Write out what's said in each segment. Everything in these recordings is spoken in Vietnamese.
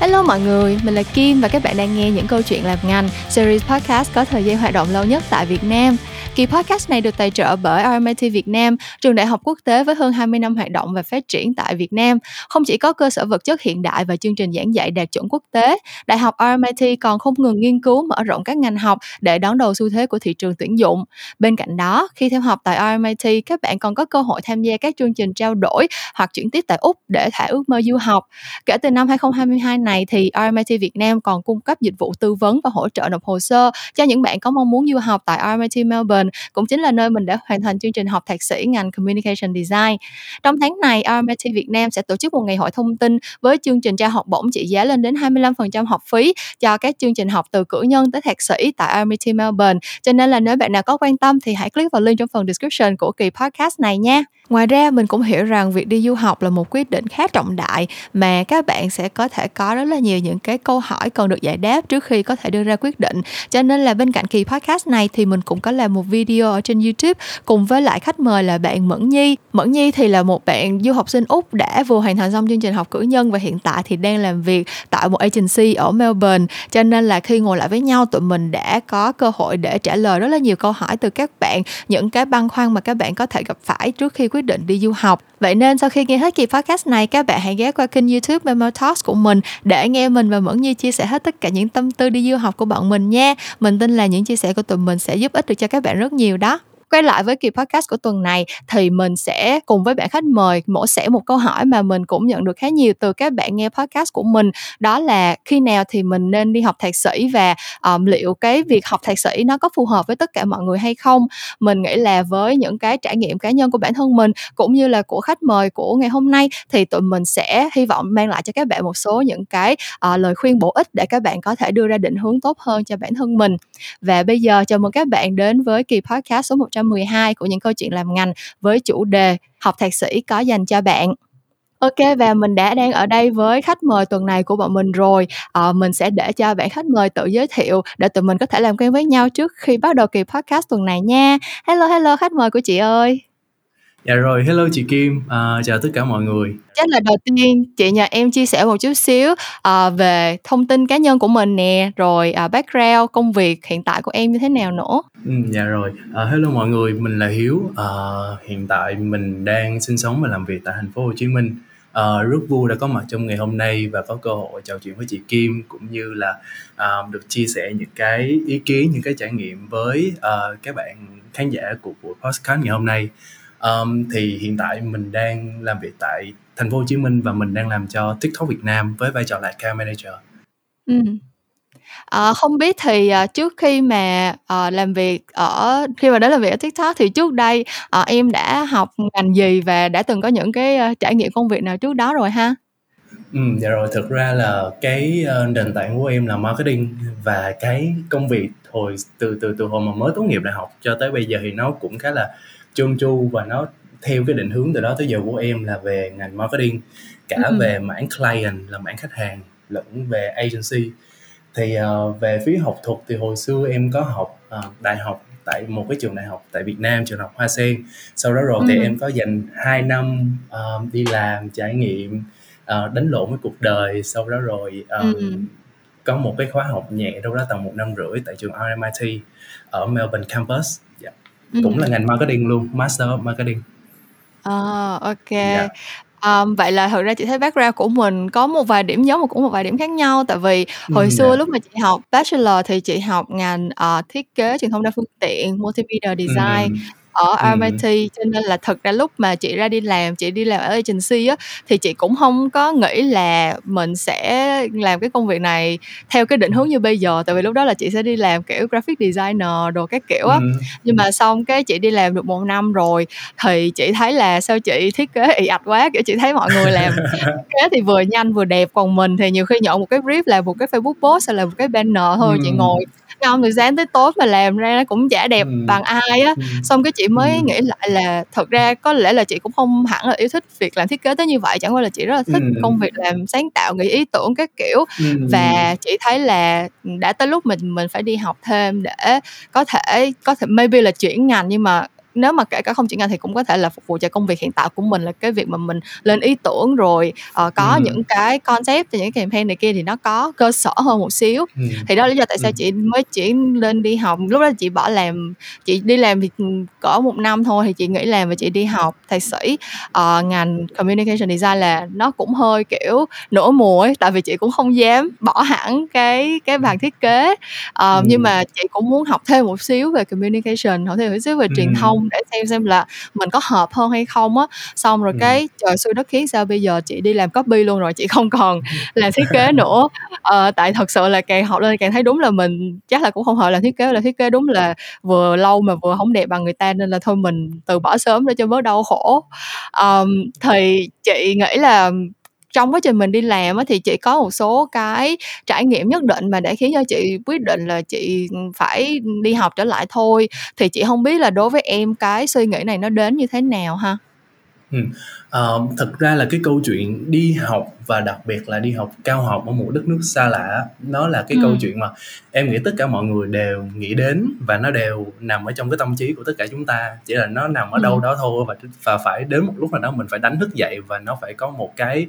Hello mọi người, mình là Kim và các bạn đang nghe những câu chuyện làm ngành, series podcast có thời gian hoạt động lâu nhất tại Việt Nam. Kỳ podcast này được tài trợ bởi RMIT Việt Nam, trường đại học quốc tế với hơn 20 năm hoạt động và phát triển tại Việt Nam. Không chỉ có cơ sở vật chất hiện đại và chương trình giảng dạy đạt chuẩn quốc tế, Đại học RMIT còn không ngừng nghiên cứu mở rộng các ngành học để đón đầu xu thế của thị trường tuyển dụng. Bên cạnh đó, khi theo học tại RMIT, các bạn còn có cơ hội tham gia các chương trình trao đổi hoặc chuyển tiếp tại Úc để thả ước mơ du học. Kể từ năm 2022 này thì RMIT Việt Nam còn cung cấp dịch vụ tư vấn và hỗ trợ nộp hồ sơ cho những bạn có mong muốn du học tại RMIT Melbourne, cũng chính là nơi mình đã hoàn thành chương trình học thạc sĩ ngành Communication Design. Trong tháng này, RMIT Việt Nam sẽ tổ chức một ngày hội thông tin với chương trình trao học bổng trị giá lên đến 25% học phí cho các chương trình học từ cử nhân tới thạc sĩ tại RMIT Melbourne. Cho nên là nếu bạn nào có quan tâm thì hãy click vào link trong phần description của kỳ podcast này nha. Ngoài ra mình cũng hiểu rằng việc đi du học là một quyết định khá trọng đại mà các bạn sẽ có thể có rất là nhiều những cái câu hỏi cần được giải đáp trước khi có thể đưa ra quyết định. Cho nên là bên cạnh kỳ podcast này thì mình cũng có làm một video ở trên YouTube cùng với lại khách mời là bạn Mẫn Nhi. Mẫn Nhi thì là một bạn du học sinh Úc đã vừa hoàn thành xong chương trình học cử nhân và hiện tại thì đang làm việc tại một agency ở Melbourne. Cho nên là khi ngồi lại với nhau tụi mình đã có cơ hội để trả lời rất là nhiều câu hỏi từ các bạn, những cái băn khoăn mà các bạn có thể gặp phải trước khi quyết định đi du học. Vậy nên sau khi nghe hết kỳ podcast này, các bạn hãy ghé qua kênh YouTube Memo Talks của mình để nghe mình và Mẫn Nhi chia sẻ hết tất cả những tâm tư đi du học của bọn mình nha. Mình tin là những chia sẻ của tụi mình sẽ giúp ích được cho các bạn rất nhiều đó quay lại với kỳ podcast của tuần này thì mình sẽ cùng với bạn khách mời mổ xẻ một câu hỏi mà mình cũng nhận được khá nhiều từ các bạn nghe podcast của mình. Đó là khi nào thì mình nên đi học thạc sĩ và um, liệu cái việc học thạc sĩ nó có phù hợp với tất cả mọi người hay không? Mình nghĩ là với những cái trải nghiệm cá nhân của bản thân mình cũng như là của khách mời của ngày hôm nay thì tụi mình sẽ hy vọng mang lại cho các bạn một số những cái uh, lời khuyên bổ ích để các bạn có thể đưa ra định hướng tốt hơn cho bản thân mình. Và bây giờ chào mừng các bạn đến với kỳ podcast số 100 2012 của những câu chuyện làm ngành với chủ đề học thạc sĩ có dành cho bạn. Ok và mình đã đang ở đây với khách mời tuần này của bọn mình rồi. À, mình sẽ để cho bạn khách mời tự giới thiệu để tụi mình có thể làm quen với nhau trước khi bắt đầu kỳ podcast tuần này nha. Hello hello khách mời của chị ơi. Dạ rồi, hello chị Kim, à, chào tất cả mọi người. Chắc là đầu tiên chị nhờ em chia sẻ một chút xíu à, về thông tin cá nhân của mình nè, rồi à, background công việc hiện tại của em như thế nào nữa. Ừ, dạ rồi, à, hello mọi người, mình là Hiếu. À, hiện tại mình đang sinh sống và làm việc tại thành phố Hồ Chí Minh. À, rất vui đã có mặt trong ngày hôm nay và có cơ hội trò chuyện với chị Kim cũng như là à, được chia sẻ những cái ý kiến, những cái trải nghiệm với à, các bạn khán giả của buổi podcast ngày hôm nay. Um, thì hiện tại mình đang làm việc tại thành phố Hồ Chí Minh và mình đang làm cho TikTok Việt Nam với vai trò là account manager. Ừ. À, không biết thì à, trước khi mà à, làm việc ở khi mà đến làm việc ở TikTok thì trước đây à, em đã học ngành gì và đã từng có những cái à, trải nghiệm công việc nào trước đó rồi ha? Ừ, dạ rồi thực ra là cái uh, nền tảng của em là marketing và cái công việc hồi từ từ từ hồi mà mới tốt nghiệp đại học cho tới bây giờ thì nó cũng khá là trơn tru và nó theo cái định hướng từ đó tới giờ của em là về ngành marketing cả ừ. về mảng client là mảng khách hàng lẫn về agency thì uh, về phía học thuật thì hồi xưa em có học uh, đại học tại một cái trường đại học tại Việt Nam trường học Hoa Sen sau đó rồi ừ. thì em có dành 2 năm uh, đi làm trải nghiệm uh, đánh lộn với cuộc đời sau đó rồi um, ừ. có một cái khóa học nhẹ đâu đó tầm một năm rưỡi tại trường RMIT ở Melbourne campus cũng là ngành marketing luôn master of marketing Ờ, ô Dạ. Ờm, vậy là thực ra chị thấy background của mình có một vài điểm giống mà cũng một vài điểm khác nhau, tại vì hồi Ừm, xưa dạ. lúc mà chị học bachelor thì chị học ngành, ờ, thiết kế truyền thông đa phương tiện, multimedia design. Ở. RMIT cho nên là thực ra lúc mà chị ra đi làm, chị đi làm ở agency á thì chị cũng không có nghĩ là mình sẽ làm cái công việc này theo cái định hướng như bây giờ tại vì lúc đó là chị sẽ đi làm kiểu graphic designer đồ các kiểu á. Ừm. Nhưng mà xong cái chị đi làm được một năm rồi thì chị thấy là sao chị thiết kế ì ạch quá, kiểu chị thấy mọi người làm thiết kế thì vừa nhanh vừa đẹp còn mình thì nhiều khi nhận một cái brief là một cái Facebook post hay là một cái banner thôi, chị ngồi không từ sáng tới tối mà làm ra nó cũng chả đẹp Ừm. bằng ai á. Ừm. Xong cái chị mới Ừm. nghĩ lại là thật ra có lẽ là chị cũng không hẳn là yêu thích việc làm thiết kế tới như vậy, chẳng qua là chị rất là thích Ừm. công việc làm sáng tạo, nghĩ ý tưởng các kiểu. Ừm. Và chị thấy là, đã tới lúc mình mình phải đi học thêm để có thể có thể maybe là chuyển ngành nhưng mà nếu mà kể cả không chuyển ngành thì cũng có thể là phục vụ cho công việc hiện tại của mình là cái việc mà mình lên ý tưởng rồi uh, có ừ. những cái concept những cái campaign này kia thì nó có cơ sở hơn một xíu ừ. thì đó lý do tại sao ừ. chị mới chuyển lên đi học lúc đó chị bỏ làm chị đi làm thì cỡ một năm thôi thì chị nghĩ làm và chị đi học thạc sĩ uh, ngành communication design là nó cũng hơi kiểu nửa mùa ấy tại vì chị cũng không dám bỏ hẳn cái cái bàn thiết kế uh, ừ. nhưng mà chị cũng muốn học thêm một xíu về communication học thêm một xíu về ừ. truyền thông để xem xem là mình có hợp hơn hay không á. Xong rồi ừ. cái trời xui đất khiến sao bây giờ chị đi làm copy luôn rồi chị không còn làm thiết kế nữa. Uh, tại thật sự là càng học lên càng thấy đúng là mình chắc là cũng không hợp làm thiết kế là thiết kế đúng là vừa lâu mà vừa không đẹp bằng người ta nên là thôi mình từ bỏ sớm để cho bớt đau khổ. Um, thì chị nghĩ là trong quá trình mình đi làm á, thì chị có một số cái trải nghiệm nhất định mà để khiến cho chị quyết định là chị ừ, phải đi học trở lại thôi. Thì chị không biết là đối với em cái suy nghĩ này nó đến như thế nào ha? Ừm, ờ, thực ra là cái câu chuyện đi học và đặc biệt là đi học cao học ở một đất nước xa lạ nó là cái câu chuyện mà em nghĩ tất cả mọi người đều nghĩ đến và nó đều nằm ở trong cái tâm trí của tất cả chúng ta, chỉ là nó nằm ở đâu đó thôi và và phải đến một lúc nào đó mình phải đánh thức dậy và nó phải có một cái,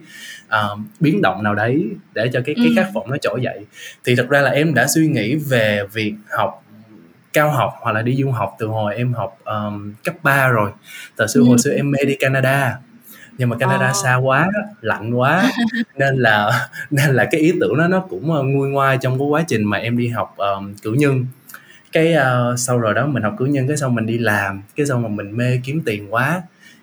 ờ, biến động nào đấy để cho cái cái khát vọng nó trỗi dậy. Thì thật ra là em đã suy nghĩ về việc học cao học hoặc là đi du học từ hồi em học um, cấp 3 rồi từ xưa ừ. hồi xưa em mê đi Canada nhưng mà Canada oh. xa quá lạnh quá nên là nên là cái ý tưởng đó nó cũng uh, nguôi ngoai trong cái quá trình mà em đi học um, cử nhân cái uh, sau rồi đó mình học cử nhân cái xong mình đi làm cái xong mà mình mê kiếm tiền quá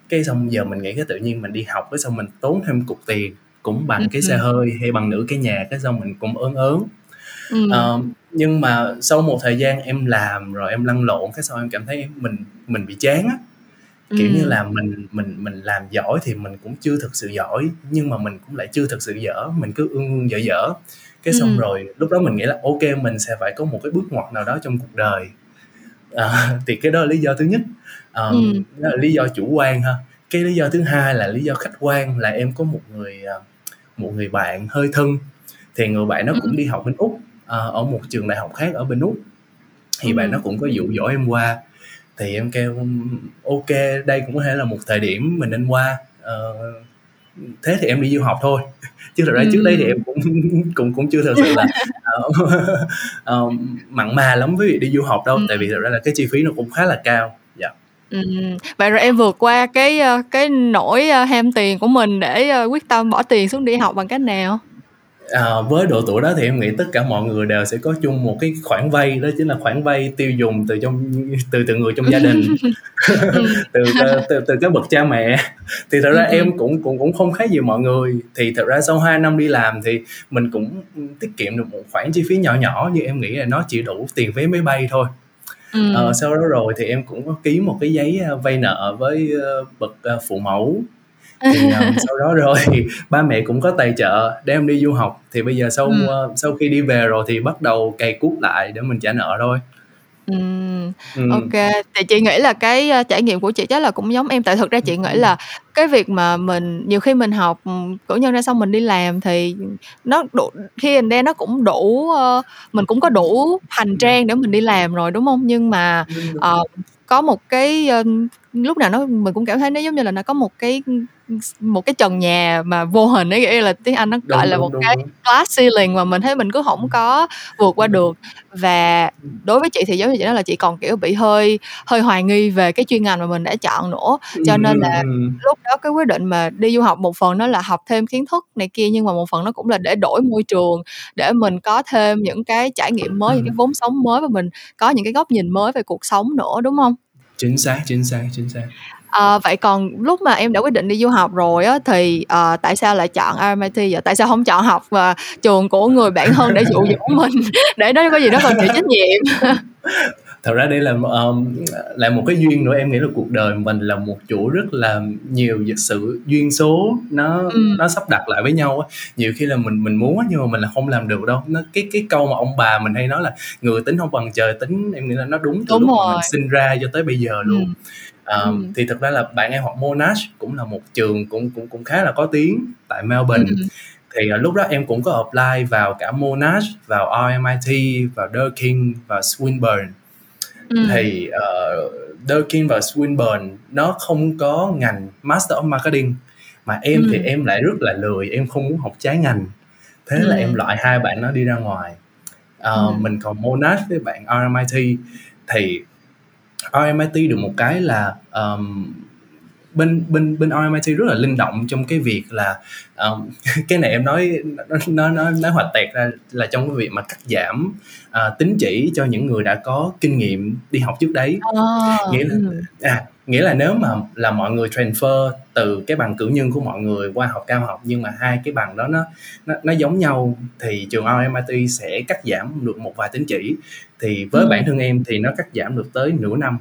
cái xong giờ mình nghĩ cái tự nhiên mình đi học cái xong mình tốn thêm cục tiền cũng bằng cái xe hơi hay bằng nửa cái nhà cái xong mình cũng ớn ớn ừ. uh, nhưng mà sau một thời gian em làm rồi em lăn lộn cái sau em cảm thấy mình mình bị chán á kiểu ừ. như là mình mình mình làm giỏi thì mình cũng chưa thực sự giỏi nhưng mà mình cũng lại chưa thực sự dở mình cứ ương ương dở dở cái xong ừ. rồi lúc đó mình nghĩ là ok mình sẽ phải có một cái bước ngoặt nào đó trong cuộc đời à, thì cái đó là lý do thứ nhất à, ừ. đó là lý do chủ quan ha cái lý do thứ hai là lý do khách quan là em có một người một người bạn hơi thân thì người bạn nó cũng đi học bên úc uh, ở một trường đại học khác ở bên úc thì ừ. bạn nó cũng có dụ dỗ em qua thì em kêu ok đây cũng có thể là một thời điểm mình nên qua uh, thế thì em đi du học thôi chứ thật ra ừ. trước đây thì em cũng cũng cũng chưa thật sự là uh, uh, mặn mà lắm với việc đi du học đâu ừ. tại vì thật ra là cái chi phí nó cũng khá là cao dạ Ừ. Vậy rồi em vượt qua cái cái nỗi ham tiền của mình để quyết tâm bỏ tiền xuống đi học bằng cách nào? À, với độ tuổi đó thì em nghĩ tất cả mọi người đều sẽ có chung một cái khoản vay đó chính là khoản vay tiêu dùng từ trong từ từ người trong gia đình. Từ, từ từ từ các bậc cha mẹ. Thì thật ra em cũng cũng cũng không khác gì mọi người. Thì thật ra sau 2 năm đi làm thì mình cũng tiết kiệm được một khoản chi phí nhỏ nhỏ nhưng em nghĩ là nó chỉ đủ tiền vé máy bay thôi. Ừ. Ờ, sau đó rồi thì em cũng có ký một cái giấy vay nợ với bậc phụ mẫu thì um, sau đó rồi ba mẹ cũng có tài trợ để em đi du học thì bây giờ sau ừ. uh, sau khi đi về rồi thì bắt đầu cày cuốc lại để mình trả nợ thôi Ừ. ừ. ok thì chị nghĩ là cái uh, trải nghiệm của chị chắc là cũng giống em tại thực ra chị nghĩ là cái việc mà mình nhiều khi mình học cử nhân ra xong mình đi làm thì nó đủ khi anh đen nó cũng đủ uh, mình cũng có đủ hành trang để mình đi làm rồi đúng không nhưng mà uh, có một cái uh, lúc nào nó mình cũng cảm thấy nó giống như là nó có một cái một cái trần nhà mà vô hình ấy là tiếng Anh nó gọi đúng, là đúng, một đúng, cái đúng. glass ceiling mà mình thấy mình cứ không có vượt qua được. Và đối với chị thì giống như chị nói là chị còn kiểu bị hơi hơi hoài nghi về cái chuyên ngành mà mình đã chọn nữa. Cho nên là lúc đó cái quyết định mà đi du học một phần nó là học thêm kiến thức này kia nhưng mà một phần nó cũng là để đổi môi trường để mình có thêm những cái trải nghiệm mới những cái vốn sống mới và mình có những cái góc nhìn mới về cuộc sống nữa đúng không chính xác chính xác chính xác À, vậy còn lúc mà em đã quyết định đi du học rồi á thì à, tại sao lại chọn RMIT vậy? Tại sao không chọn học và trường của người bạn hơn để dụ dỗ mình để nó có gì đó còn chịu trách nhiệm? thật ra đây là um, là một cái duyên nữa em nghĩ là cuộc đời mình là một chủ rất là nhiều sự duyên số nó ừ. nó sắp đặt lại với nhau á nhiều khi là mình mình muốn nhưng mà mình là không làm được đâu nó cái cái câu mà ông bà mình hay nói là người tính không bằng trời tính em nghĩ là nó đúng từ đúng lúc rồi. mà mình sinh ra cho tới bây giờ luôn ừ um, ừ. thì thực ra là bạn em học Monash cũng là một trường cũng cũng cũng khá là có tiếng tại Melbourne ừ. thì uh, lúc đó em cũng có apply vào cả Monash vào RMIT vào Durkin và Swinburne ừ. thì uh, Durkin và Swinburne nó không có ngành Master of Marketing mà em ừ. thì em lại rất là lười em không muốn học trái ngành thế ừ. là em loại hai bạn nó đi ra ngoài uh, ừ. mình còn Monash với bạn RMIT thì RMIT được một cái là um, bên bên bên RMIT rất là linh động trong cái việc là um, cái này em nói nó nó nó hoạt tẹt ra là trong cái việc mà cắt giảm uh, tính chỉ cho những người đã có kinh nghiệm đi học trước đấy oh, nghĩa là ừ. à nghĩa là nếu mà là mọi người transfer từ cái bằng cử nhân của mọi người qua học cao học nhưng mà hai cái bằng đó nó nó, nó giống nhau thì trường RMIT sẽ cắt giảm được một vài tín chỉ thì với ừ. bản thân em thì nó cắt giảm được tới nửa năm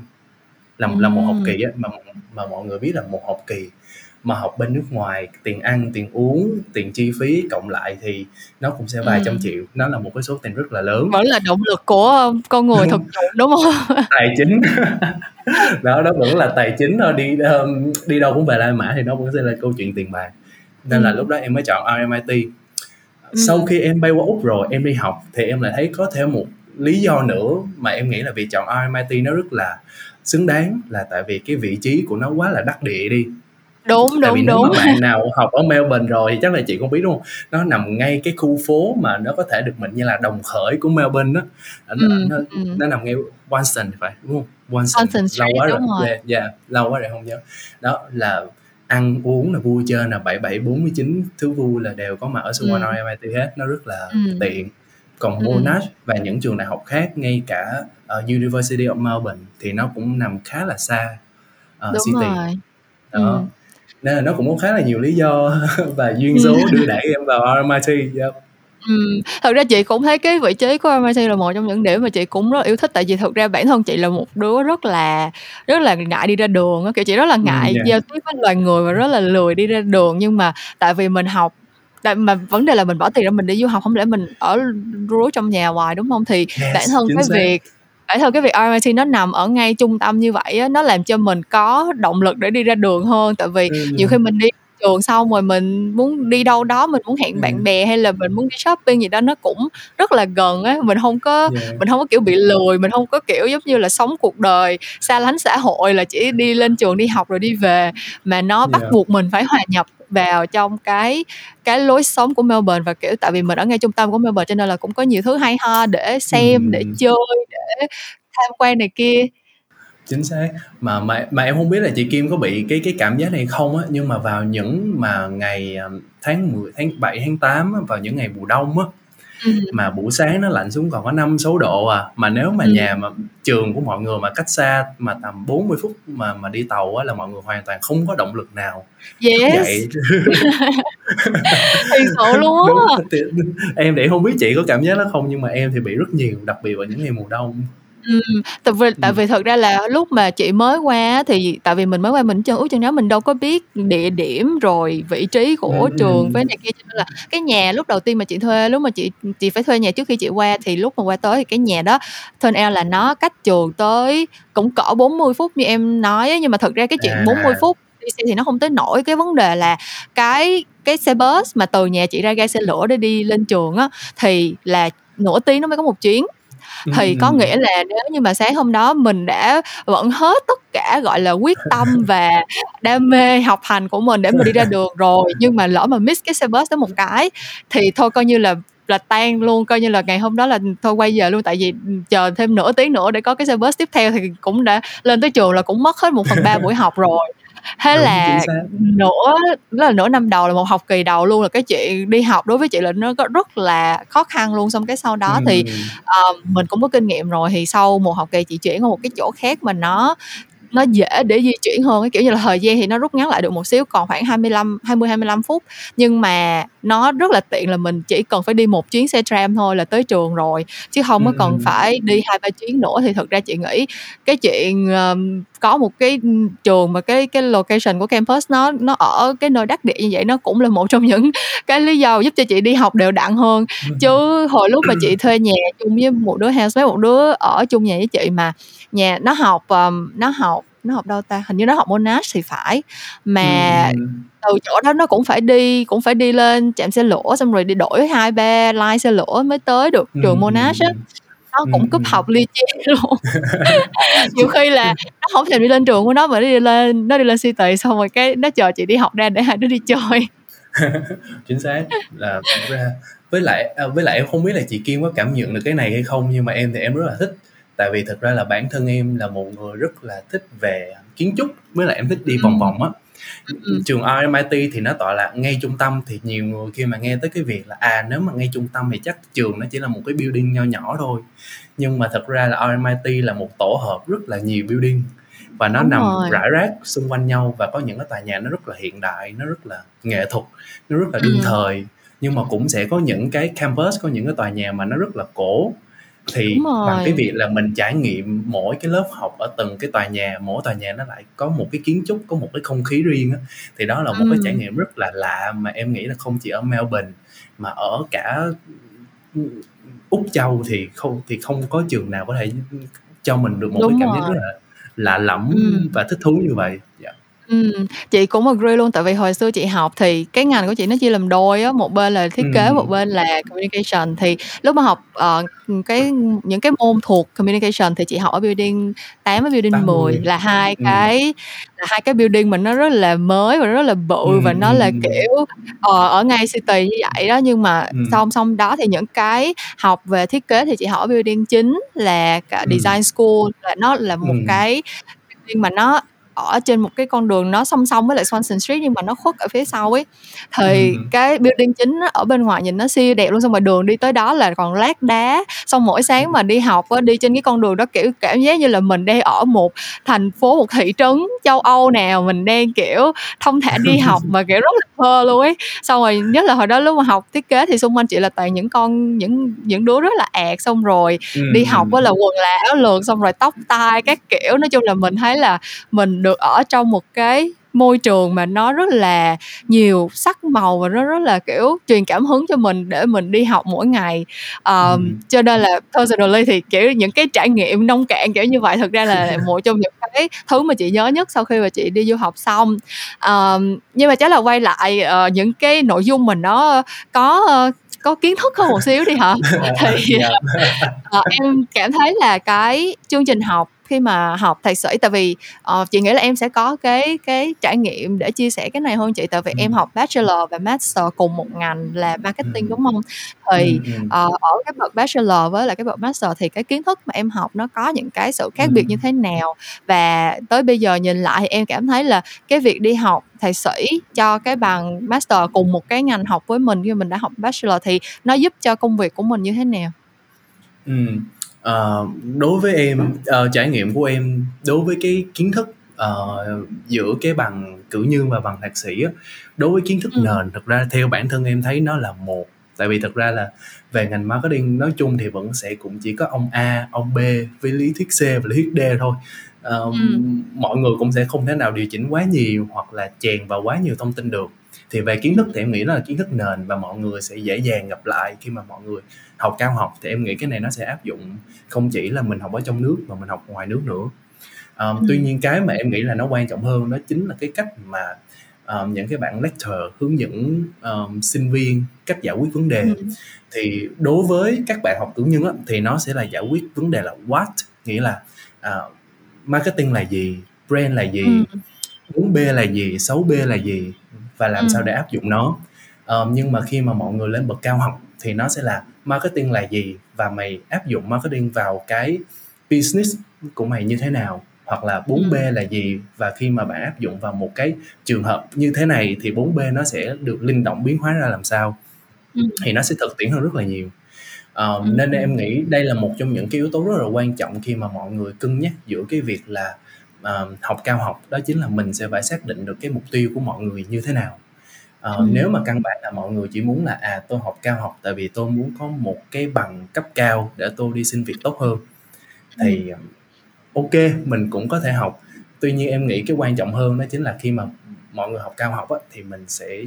là là một học kỳ á, mà mà mọi người biết là một học kỳ mà học bên nước ngoài tiền ăn tiền uống tiền chi phí cộng lại thì nó cũng sẽ vài ừ. trăm triệu. Nó là một cái số tiền rất là lớn. Vẫn là động lực của con người thực dụng đúng không? Tài chính. Đó đó vẫn là tài chính thôi. Đi đi đâu cũng về lại mã thì nó vẫn sẽ là câu chuyện tiền bạc. Nên ừ. là lúc đó em mới chọn RMIT ừ. sau khi em bay qua úc rồi em đi học thì em lại thấy có thêm một lý do nữa mà em nghĩ là việc chọn RMIT nó rất là xứng đáng là tại vì cái vị trí của nó quá là đắc địa đi đúng tại đúng vì đúng nếu mà bạn nào học ở Melbourne rồi thì chắc là chị cũng biết đúng không nó nằm ngay cái khu phố mà nó có thể được mệnh như là đồng khởi của Melbourne đó nó, ừ, nó, ừ. nó nằm ngay Wanston phải đúng không Wanston Street, lâu quá rồi, rồi. Yeah, yeah, lâu quá rồi không nhớ đó là ăn uống là vui chơi là bảy bảy bốn mươi chín thứ vui là đều có mặt ở xung quanh ừ. RMIT hết nó rất là ừ. tiện còn Monash ừ. và những trường đại học khác ngay cả uh, University of Melbourne thì nó cũng nằm khá là xa uh, Đúng city rồi. đó ừ. nên là nó cũng có khá là nhiều lý do và duyên số đưa đẩy em vào RMIT yep. Ừm, thật ra chị cũng thấy cái vị trí của MIT là một trong những điểm mà chị cũng rất yêu thích tại vì thực ra bản thân chị là một đứa rất là rất là ngại đi ra đường kiểu chị rất là ngại yeah. giao tiếp với loài người và rất là lười đi ra đường nhưng mà tại vì mình học tại mà vấn đề là mình bỏ tiền ra mình đi du học không lẽ mình ở rúi trong nhà hoài đúng không thì yes, bản thân cái xác. việc bản thân cái việc RMIT nó nằm ở ngay trung tâm như vậy á, nó làm cho mình có động lực để đi ra đường hơn tại vì ừ. nhiều khi mình đi trường xong rồi mình muốn đi đâu đó mình muốn hẹn ừ. bạn bè hay là mình muốn đi shopping gì đó nó cũng rất là gần á mình không có yeah. mình không có kiểu bị lười mình không có kiểu giống như là sống cuộc đời xa lánh xã hội là chỉ đi lên trường đi học rồi đi về mà nó yeah. bắt buộc mình phải hòa nhập vào trong cái cái lối sống của Melbourne và kiểu tại vì mình ở ngay trung tâm của Melbourne cho nên là cũng có nhiều thứ hay ho để xem ừ. để chơi để tham quan này kia chính xác mà mà mà em không biết là chị Kim có bị cái cái cảm giác này không á nhưng mà vào những mà ngày tháng 10 tháng 7 tháng 8 á, vào những ngày mùa đông á Ừ. mà buổi sáng nó lạnh xuống còn có 5 6 độ à mà nếu mà ừ. nhà mà trường của mọi người mà cách xa mà tầm 40 phút mà mà đi tàu á là mọi người hoàn toàn không có động lực nào yes. dậy thì sợ luôn á em để không biết chị có cảm giác đó không nhưng mà em thì bị rất nhiều đặc biệt vào những ngày mùa đông Ừm, tại vì tại vì thật ra là lúc mà chị mới qua thì tại vì mình mới qua mình chân ướt chân ráo mình đâu có biết địa điểm rồi vị trí của Ừm, trường với này kia cho nên là cái nhà lúc đầu tiên mà chị thuê lúc mà chị chị phải thuê nhà trước khi chị qua thì lúc mà qua tới thì cái nhà đó turn out là nó cách trường tới cũng cỡ 40 phút như em nói nhưng mà thật ra cái chuyện 40 À. phút đi xe thì nó không tới nổi cái vấn đề là cái cái xe bus mà từ nhà chị ra ga xe lửa để đi lên trường á thì là nửa tiếng nó mới có một chuyến thì có nghĩa là nếu như mà sáng hôm đó mình đã vẫn hết tất cả gọi là quyết tâm và đam mê học hành của mình để mà đi ra đường rồi nhưng mà lỡ mà miss cái xe bus đó một cái thì thôi coi như là là tan luôn coi như là ngày hôm đó là thôi quay về luôn. Tại vì chờ thêm nửa tiếng nữa để có cái xe bus tiếp theo thì cũng đã lên tới trường là cũng mất hết một phần ba buổi học rồi thế Đúng, là nửa là nửa năm đầu là một học kỳ đầu luôn là cái chuyện đi học đối với chị là nó rất là khó khăn luôn xong cái sau đó ừ. thì uh, mình cũng có kinh nghiệm rồi thì sau một học kỳ chị chuyển qua một cái chỗ khác mà nó nó dễ để di chuyển hơn cái kiểu như là thời gian thì nó rút ngắn lại được một xíu còn khoảng 25 20 25 phút. Nhưng mà nó rất là tiện là mình chỉ cần phải đi một chuyến xe tram thôi là tới trường rồi chứ không có cần phải đi hai ba chuyến nữa. Thì thực ra chị nghĩ cái chuyện um, có một cái trường mà cái cái location của campus nó nó ở cái nơi đắc địa như vậy nó cũng là một trong những cái lý do giúp cho chị đi học đều đặn hơn. Chứ hồi lúc mà chị thuê nhà chung với một đứa housemate một đứa ở chung nhà với chị mà nhà nó học um, nó học nó học đâu ta hình như nó học Monash thì phải mà ừ. từ chỗ đó nó cũng phải đi cũng phải đi lên chạm xe lửa xong rồi đi đổi hai ba line xe lửa mới tới được trường ừ. Monash á nó cũng cúp học li ti luôn. Nhiều khi là nó hổng thèm đi lên trường của nó mà nó đi lên nó đi lên thị xong rồi cái nó chờ chị đi học ra để hai đứa đi chơi. Chính xác, là với lại, à, với lại em không biết là chị Kim có cảm nhận được cái này hay không nhưng mà em thì em rất là thích. Tại vì thật ra là bản thân em là một người rất là thích về kiến trúc, với lại em thích đi vòng Ừm. vòng á. Ừm. Trường RMIT thì nó tọa lạc ngay trung tâm thì nhiều người khi mà nghe tới cái việc là, à, nếu mà ngay trung tâm thì chắc trường nó chỉ là một cái building nho nhỏ thôi. Nhưng mà thật ra là RMIT là một tổ hợp rất là nhiều building và nó Đúng nằm rồi. rải rác xung quanh nhau và có những cái tòa nhà nó rất là hiện đại, nó rất là nghệ thuật, nó rất là đương Ừm. thời. Nhưng mà cũng sẽ có những cái campus, có những cái tòa nhà mà nó rất là cổ. Thì Đúng bằng cái rồi. việc là mình trải nghiệm mỗi cái lớp học ở từng cái tòa nhà, mỗi tòa nhà nó lại có một cái kiến trúc, có một cái không khí riêng á, thì đó là một cái trải Ừm. nghiệm rất là lạ mà em nghĩ là không chỉ ở Melbourne mà ở cả, Úc Châu thì không thì không có trường nào có thể, cho mình được một cái Đúng cảm giác rồi. rất là lạ lẫm Ừm. và thích thú như vậy. Dạ. Ừm, chị cũng agree luôn, tại vì hồi xưa chị học thì cái ngành của chị nó chia làm đôi á, một bên là thiết kế, một Ừm. bên là communication. Thì lúc mà học, ờ, ừm, cái những cái môn thuộc communication thì chị học ở building 8 với building 10 80, là hai ừm. cái là hai cái building mà nó rất là mới và rất là bự và Ừm, nó là, ừm. kiểu, ờ, ở ngay City như vậy đó. Nhưng mà Ừm. song song đó thì những cái học về thiết kế thì chị học ở building 9 là cả Ừm. design school, là nó là một Ừm. cái building mà nó ở trên một cái con đường nó song song với lại Swanston Street nhưng mà nó khuất ở phía sau ấy. Thì ừm. cái building 9 á, ở bên ngoài nhìn nó siêu đẹp luôn, xong rồi đường đi tới đó là còn lát đá. Xong mỗi sáng mà đi học á, đi trên cái con đường đó, kiểu, cảm giác như là mình đang ở một thành phố, một thị trấn châu Âu nào, mình đang, kiểu, thong thả đi học mà, kiểu, rất là thơ luôn ấy. Xong rồi nhất là hồi đó lúc mà học thiết kế thì xung quanh chị là toàn những con những những đứa rất là ạt, xong rồi đi Ừm, học á là quần là áo lượt, xong rồi tóc tai các kiểu. Nói chung là mình thấy là mình được ở trong một cái môi trường mà nó rất là nhiều sắc màu và nó rất là, kiểu, truyền cảm hứng cho mình để mình đi học mỗi ngày. Ờm, Ừm. cho nên là personally thì, kiểu, những cái trải nghiệm nông cạn kiểu như vậy thực ra là một trong những cái thứ mà chị nhớ nhất sau khi mà chị đi du học xong. Ờm, nhưng mà chắc là quay lại, ờ, những cái nội dung mà nó có, ơ, có kiến thức hơn một xíu đi hả? Thì, ờ, em cảm thấy là cái chương trình học khi mà học thạc sĩ tại vì, ờ, chị nghĩ là em sẽ có cái cái trải nghiệm để chia sẻ cái này hơn chị, tại vì em Ừm. học bachelor và master cùng một ngành là marketing, Ừm. đúng hông? Thì, ừm. ờ, ở cái bậc bachelor với lại cái bậc master thì cái kiến thức mà em học nó có những cái sự khác biệt như Ừm. thế nào? Và tới bây giờ nhìn lại thì em cảm thấy là cái việc đi học thạc sĩ cho cái bằng master cùng một cái ngành học với mình khi mình đã học bachelor thì nó giúp cho công việc của mình như thế nào? Ừm, ờ, đối với em, ờ, trải nghiệm của em đối với cái kiến thức, ờ, giữa cái bằng cử nhân và bằng thạc sĩ á, đối với kiến thức Ừm. nền thực ra theo bản thân em thấy nó là một. Tại vì thật ra là về ngành marketing nói chung thì vẫn sẽ cũng chỉ có ông A, ông B với lý thuyết C và lý thuyết D thôi. Ừm. Ờm, mọi người cũng sẽ không thể nào điều chỉnh quá nhiều hoặc là chèn vào quá nhiều thông tin được. Thì về kiến thức thì em nghĩ đó là kiến thức nền và mọi người sẽ dễ dàng gặp lại khi mà mọi người học cao học, thì em nghĩ cái này nó sẽ áp dụng không chỉ là mình học ở trong nước mà mình học ngoài nước nữa. Ờm, tuy Ừm. nhiên cái mà em nghĩ là nó quan trọng hơn đó chính là cái cách mà, ờ, những cái bạn lecturer hướng dẫn, ờm, sinh viên cách giải quyết vấn đề. Ừm. Thì đối với các bạn học cử nhân á, thì nó sẽ là giải quyết vấn đề là what, nghĩa là, ờ, marketing là gì, brand là gì, Ừm. 4B là gì, 6B là gì và làm sao Ừm. để áp dụng nó. Ờ, nhưng mà khi mà mọi người lên bậc cao học thì nó sẽ là marketing là gì và mày áp dụng marketing vào cái business của mày như thế nào, hoặc là 4B Ừm. là gì và khi mà bạn áp dụng vào một cái trường hợp như thế này thì 4B nó sẽ được linh động biến hóa ra làm sao. Ừm. Thì nó sẽ thực tiễn hơn rất là nhiều. Ờm, nên Ừm. em nghĩ đây là một trong những cái yếu tố rất là quan trọng khi mà mọi người cân nhắc giữa cái việc là, ờ, học cao học, đó chính là mình sẽ phải xác định được cái mục tiêu của mọi người như thế nào. Ờ, nếu Ừm. mà căn bản là mọi người chỉ muốn là, à, tôi học cao học tại vì tôi muốn có một cái bằng cấp cao để tôi đi xin việc tốt hơn, thì, ô mình cũng có thể học. Tuy nhiên em nghĩ cái quan trọng hơn đó chính là khi mà mọi người học cao học á, thì mình sẽ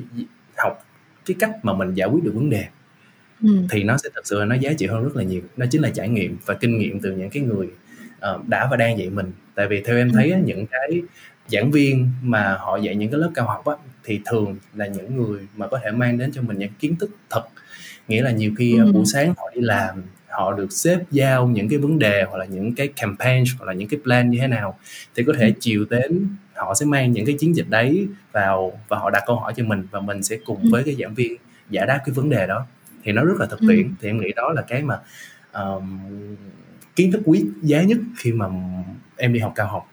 học cái cách mà mình giải quyết được vấn đề. Ừm. Thì nó sẽ thực sự là nó giá trị hơn rất là nhiều. Đó chính là trải nghiệm và kinh nghiệm từ những cái người, ờ, đã và đang dạy mình. Tại vì theo em thấy Ừm. những cái giảng viên mà họ dạy những cái lớp cao học á, thì thường là những người mà có thể mang đến cho mình những kiến thức thật. Nghĩa là nhiều khi, a, buổi Ừm. sáng họ đi làm, họ được xếp giao những cái vấn đề hoặc là những cái campaign hoặc là những cái plan như thế nào thì có thể ừ. chiều đến họ sẽ mang những cái chiến dịch đấy vào và họ đặt câu hỏi cho mình và mình sẽ cùng ừ. với cái giảng viên giải đáp cái vấn đề đó thì nó rất là thực tiễn ừ. thì em nghĩ đó là cái mà um, kiến thức quý giá nhất khi mà em đi học cao học.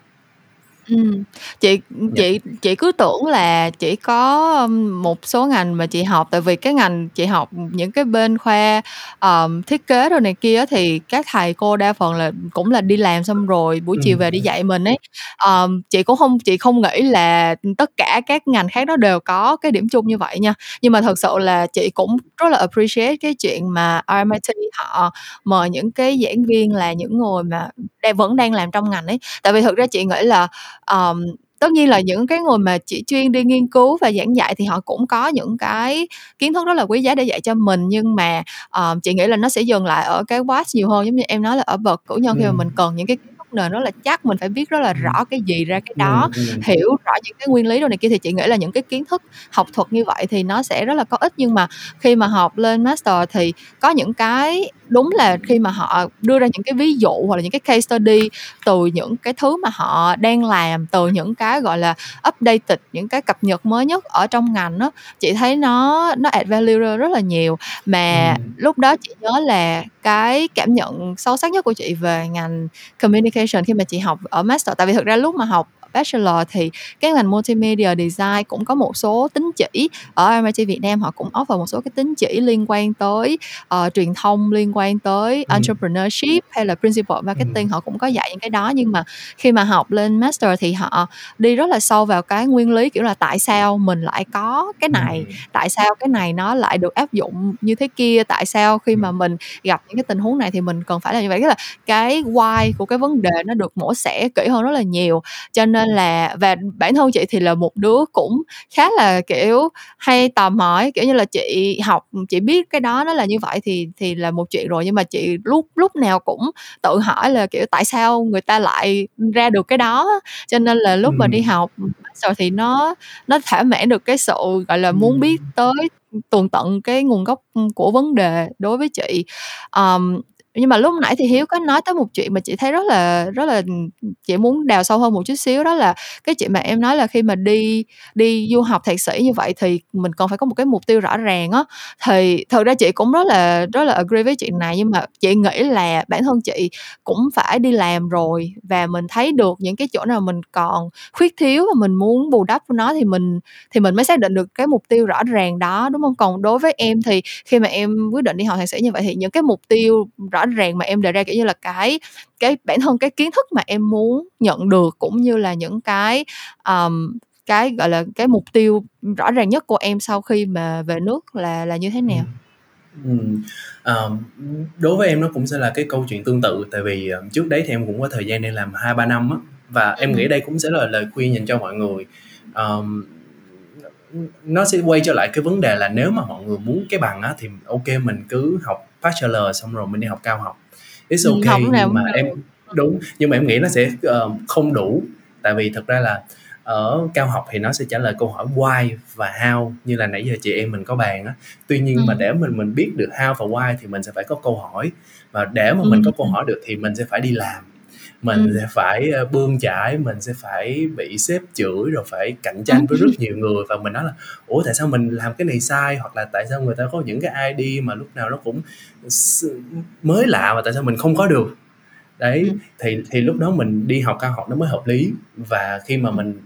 Ừm, chị Dạ. chị chị cứ tưởng là chỉ có, một số ngành mà chị học, tại vì cái ngành chị học, những cái bên khoa, ờm, thiết kế rồi này kia thì các thầy cô đa phần là cũng là đi làm xong rồi buổi chiều về đi dạy mình ấy. Ờm, chị cũng không chị không nghĩ là, tất cả các ngành khác nó đều có cái điểm chung như vậy nha. Nhưng mà thật sự là chị cũng rất là appreciate cái chuyện mà RMIT họ mời những cái giảng viên là những người mà đang vẫn đang làm trong ngành ấy. Tại vì thực ra chị nghĩ là um, tất nhiên là những cái người mà chỉ chuyên đi nghiên cứu và giảng dạy thì họ cũng có những cái kiến thức rất là quý giá để dạy cho mình. Nhưng mà um, chị nghĩ là nó sẽ dừng lại ở cái what nhiều hơn. Giống như em nói là ở bậc cử nhân khi mà mình cần những cái nền rất là chắc mình phải biết rất là rõ cái gì ra cái đó hiểu rõ những cái nguyên lý đồ này kia thì chị nghĩ là những cái kiến thức học thuật như vậy thì nó sẽ rất là có ích. Nhưng mà khi mà học lên master thì có những cái đúng là khi mà họ đưa ra những cái ví dụ hoặc là những cái case study từ những cái thứ mà họ đang làm từ những cái gọi là updated những cái cập nhật mới nhất ở trong ngành đó chị thấy nó nó add value rất là nhiều mà ừ. lúc đó chị nhớ là cái cảm nhận sâu sắc nhất của chị về ngành communication khi mà chị học ở master tại vì thực ra lúc mà học bachelor thì cái ngành multimedia design cũng có một số tín chỉ ở MIT Việt Nam họ cũng offer một số cái tín chỉ liên quan tới uh, truyền thông liên quan tới ừ. entrepreneurship hay là principle marketing ừ. họ cũng có dạy những cái đó nhưng mà khi mà học lên master thì họ đi rất là sâu vào cái nguyên lý kiểu là tại sao mình lại có cái này ừ. tại sao cái này nó lại được áp dụng như thế kia tại sao khi mà mình gặp những cái tình huống này thì mình cần phải là như vậy tức là cái why của cái vấn đề nó được mổ xẻ kỹ hơn rất là nhiều cho nên nên là và bản thân chị thì là một đứa cũng khá là kiểu hay tò mò kiểu như là chị học chị biết cái đó nó là như vậy thì thì là một chuyện rồi. Nhưng mà chị lúc lúc nào cũng tự hỏi là kiểu tại sao người ta lại ra được cái đó? Cho nên là lúc mà đi học rồi thì nó nó thỏa mãn được cái sự gọi là muốn biết tới tường tận cái nguồn gốc của vấn đề đối với chị. Um, nhưng mà lúc nãy thì hiếu có nói tới một chuyện mà chị thấy rất là rất là, chị muốn đào sâu hơn một chút xíu, đó là cái chuyện mà em nói là khi mà đi đi du học thạc sĩ như vậy thì mình còn phải có một cái mục tiêu rõ ràng á. Thì thật ra chị cũng rất là rất là agree với chuyện này, nhưng mà chị nghĩ là bản thân chị cũng phải đi làm rồi và mình thấy được những cái chỗ nào mình còn khuyết thiếu và mình muốn bù đắp nó thì mình thì mình mới xác định được cái mục tiêu rõ ràng đó, đúng không? Còn đối với em thì khi mà em quyết định đi học thạc sĩ như vậy thì những cái mục tiêu rõ ràng mà em đề ra kiểu như là cái cái bản thân cái kiến thức mà em muốn nhận được cũng như là những cái um, cái gọi là cái mục tiêu rõ ràng nhất của em sau khi mà về nước là là như thế nào? Ừ. Um, đối với em nó cũng sẽ là cái câu chuyện tương tự tại vì um, trước đấy thì em cũng có thời gian để làm hai ba năm á và em nghĩ đây cũng sẽ là lời khuyên dành cho mọi người um, nó sẽ quay trở lại cái vấn đề là nếu mà mọi người muốn cái bằng á thì ok mình cứ học bachelor xong rồi mình đi học cao học. It's ừ, okay nhưng mà em đúng nhưng mà em nghĩ nó sẽ uh, không đủ. Tại vì thật ra là ở cao học thì nó sẽ trả lời câu hỏi why và how như là nãy giờ chị em mình có bàn á. Tuy nhiên ừ. mà để mình mình biết được how và why thì mình sẽ phải có câu hỏi. Và để mà mình có câu hỏi được thì mình sẽ phải đi làm mình ừ. sẽ phải ờ, bươn chải mình sẽ phải bị xếp chửi rồi phải cạnh tranh với rất nhiều người và mình nói là ủa tại sao mình làm cái này sai hoặc là tại sao người ta có những cái ID mà lúc nào nó cũng mới lạ mà tại sao mình không có được đấy ừ. thì thì lúc đó mình đi học cao học nó mới hợp lý và khi mà mình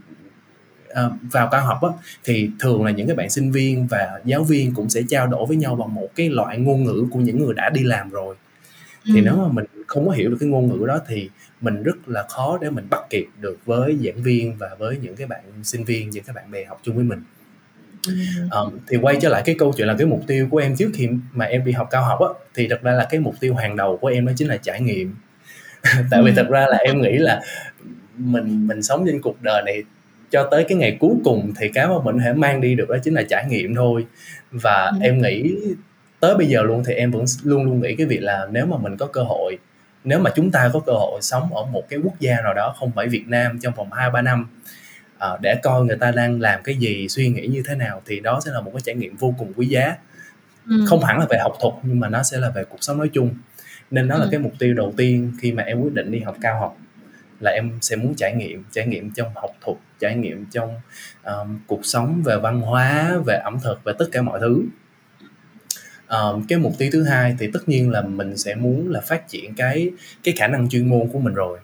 uh, vào cao học á thì thường là những cái bạn sinh viên và giáo viên cũng sẽ trao đổi với nhau bằng một cái loại ngôn ngữ của những người đã đi làm rồi thì ừ. nếu mà mình không có hiểu được cái ngôn ngữ đó thì mình rất là khó để mình bắt kịp được với giảng viên và với những cái bạn sinh viên những cái bạn bè học chung với mình. Um, thì quay trở lại cái câu chuyện là cái mục tiêu của em trước khi mà em đi học cao học á thì thật ra là cái mục tiêu hàng đầu của em đó chính là trải nghiệm. Tại vì thật ra là em nghĩ là mình mình sống trên cuộc đời này cho tới cái ngày cuối cùng thì cái mà mình thể mang đi được đó chính là trải nghiệm thôi. Và ừ. em nghĩ tới bây giờ luôn thì em vẫn luôn luôn nghĩ cái việc là nếu mà mình có cơ hội nếu mà chúng ta có cơ hội sống ở một cái quốc gia nào đó không phải Việt Nam trong vòng 2 3 năm à, để coi người ta đang làm cái gì, suy nghĩ như thế nào thì đó sẽ là một cái trải nghiệm vô cùng quý giá. Ừ. Không hẳn là về học thuật nhưng mà nó sẽ là về cuộc sống nói chung. nên nó là cái mục tiêu đầu tiên khi mà em quyết định đi học cao học là em sẽ muốn trải nghiệm trải nghiệm trong học thuật trải nghiệm trong um, cuộc sống về văn hóa về ẩm thực và tất cả mọi thứ um, cái mục tiêu thứ hai thì tất nhiên là mình sẽ muốn là phát triển cái cái khả năng chuyên môn của mình rồi.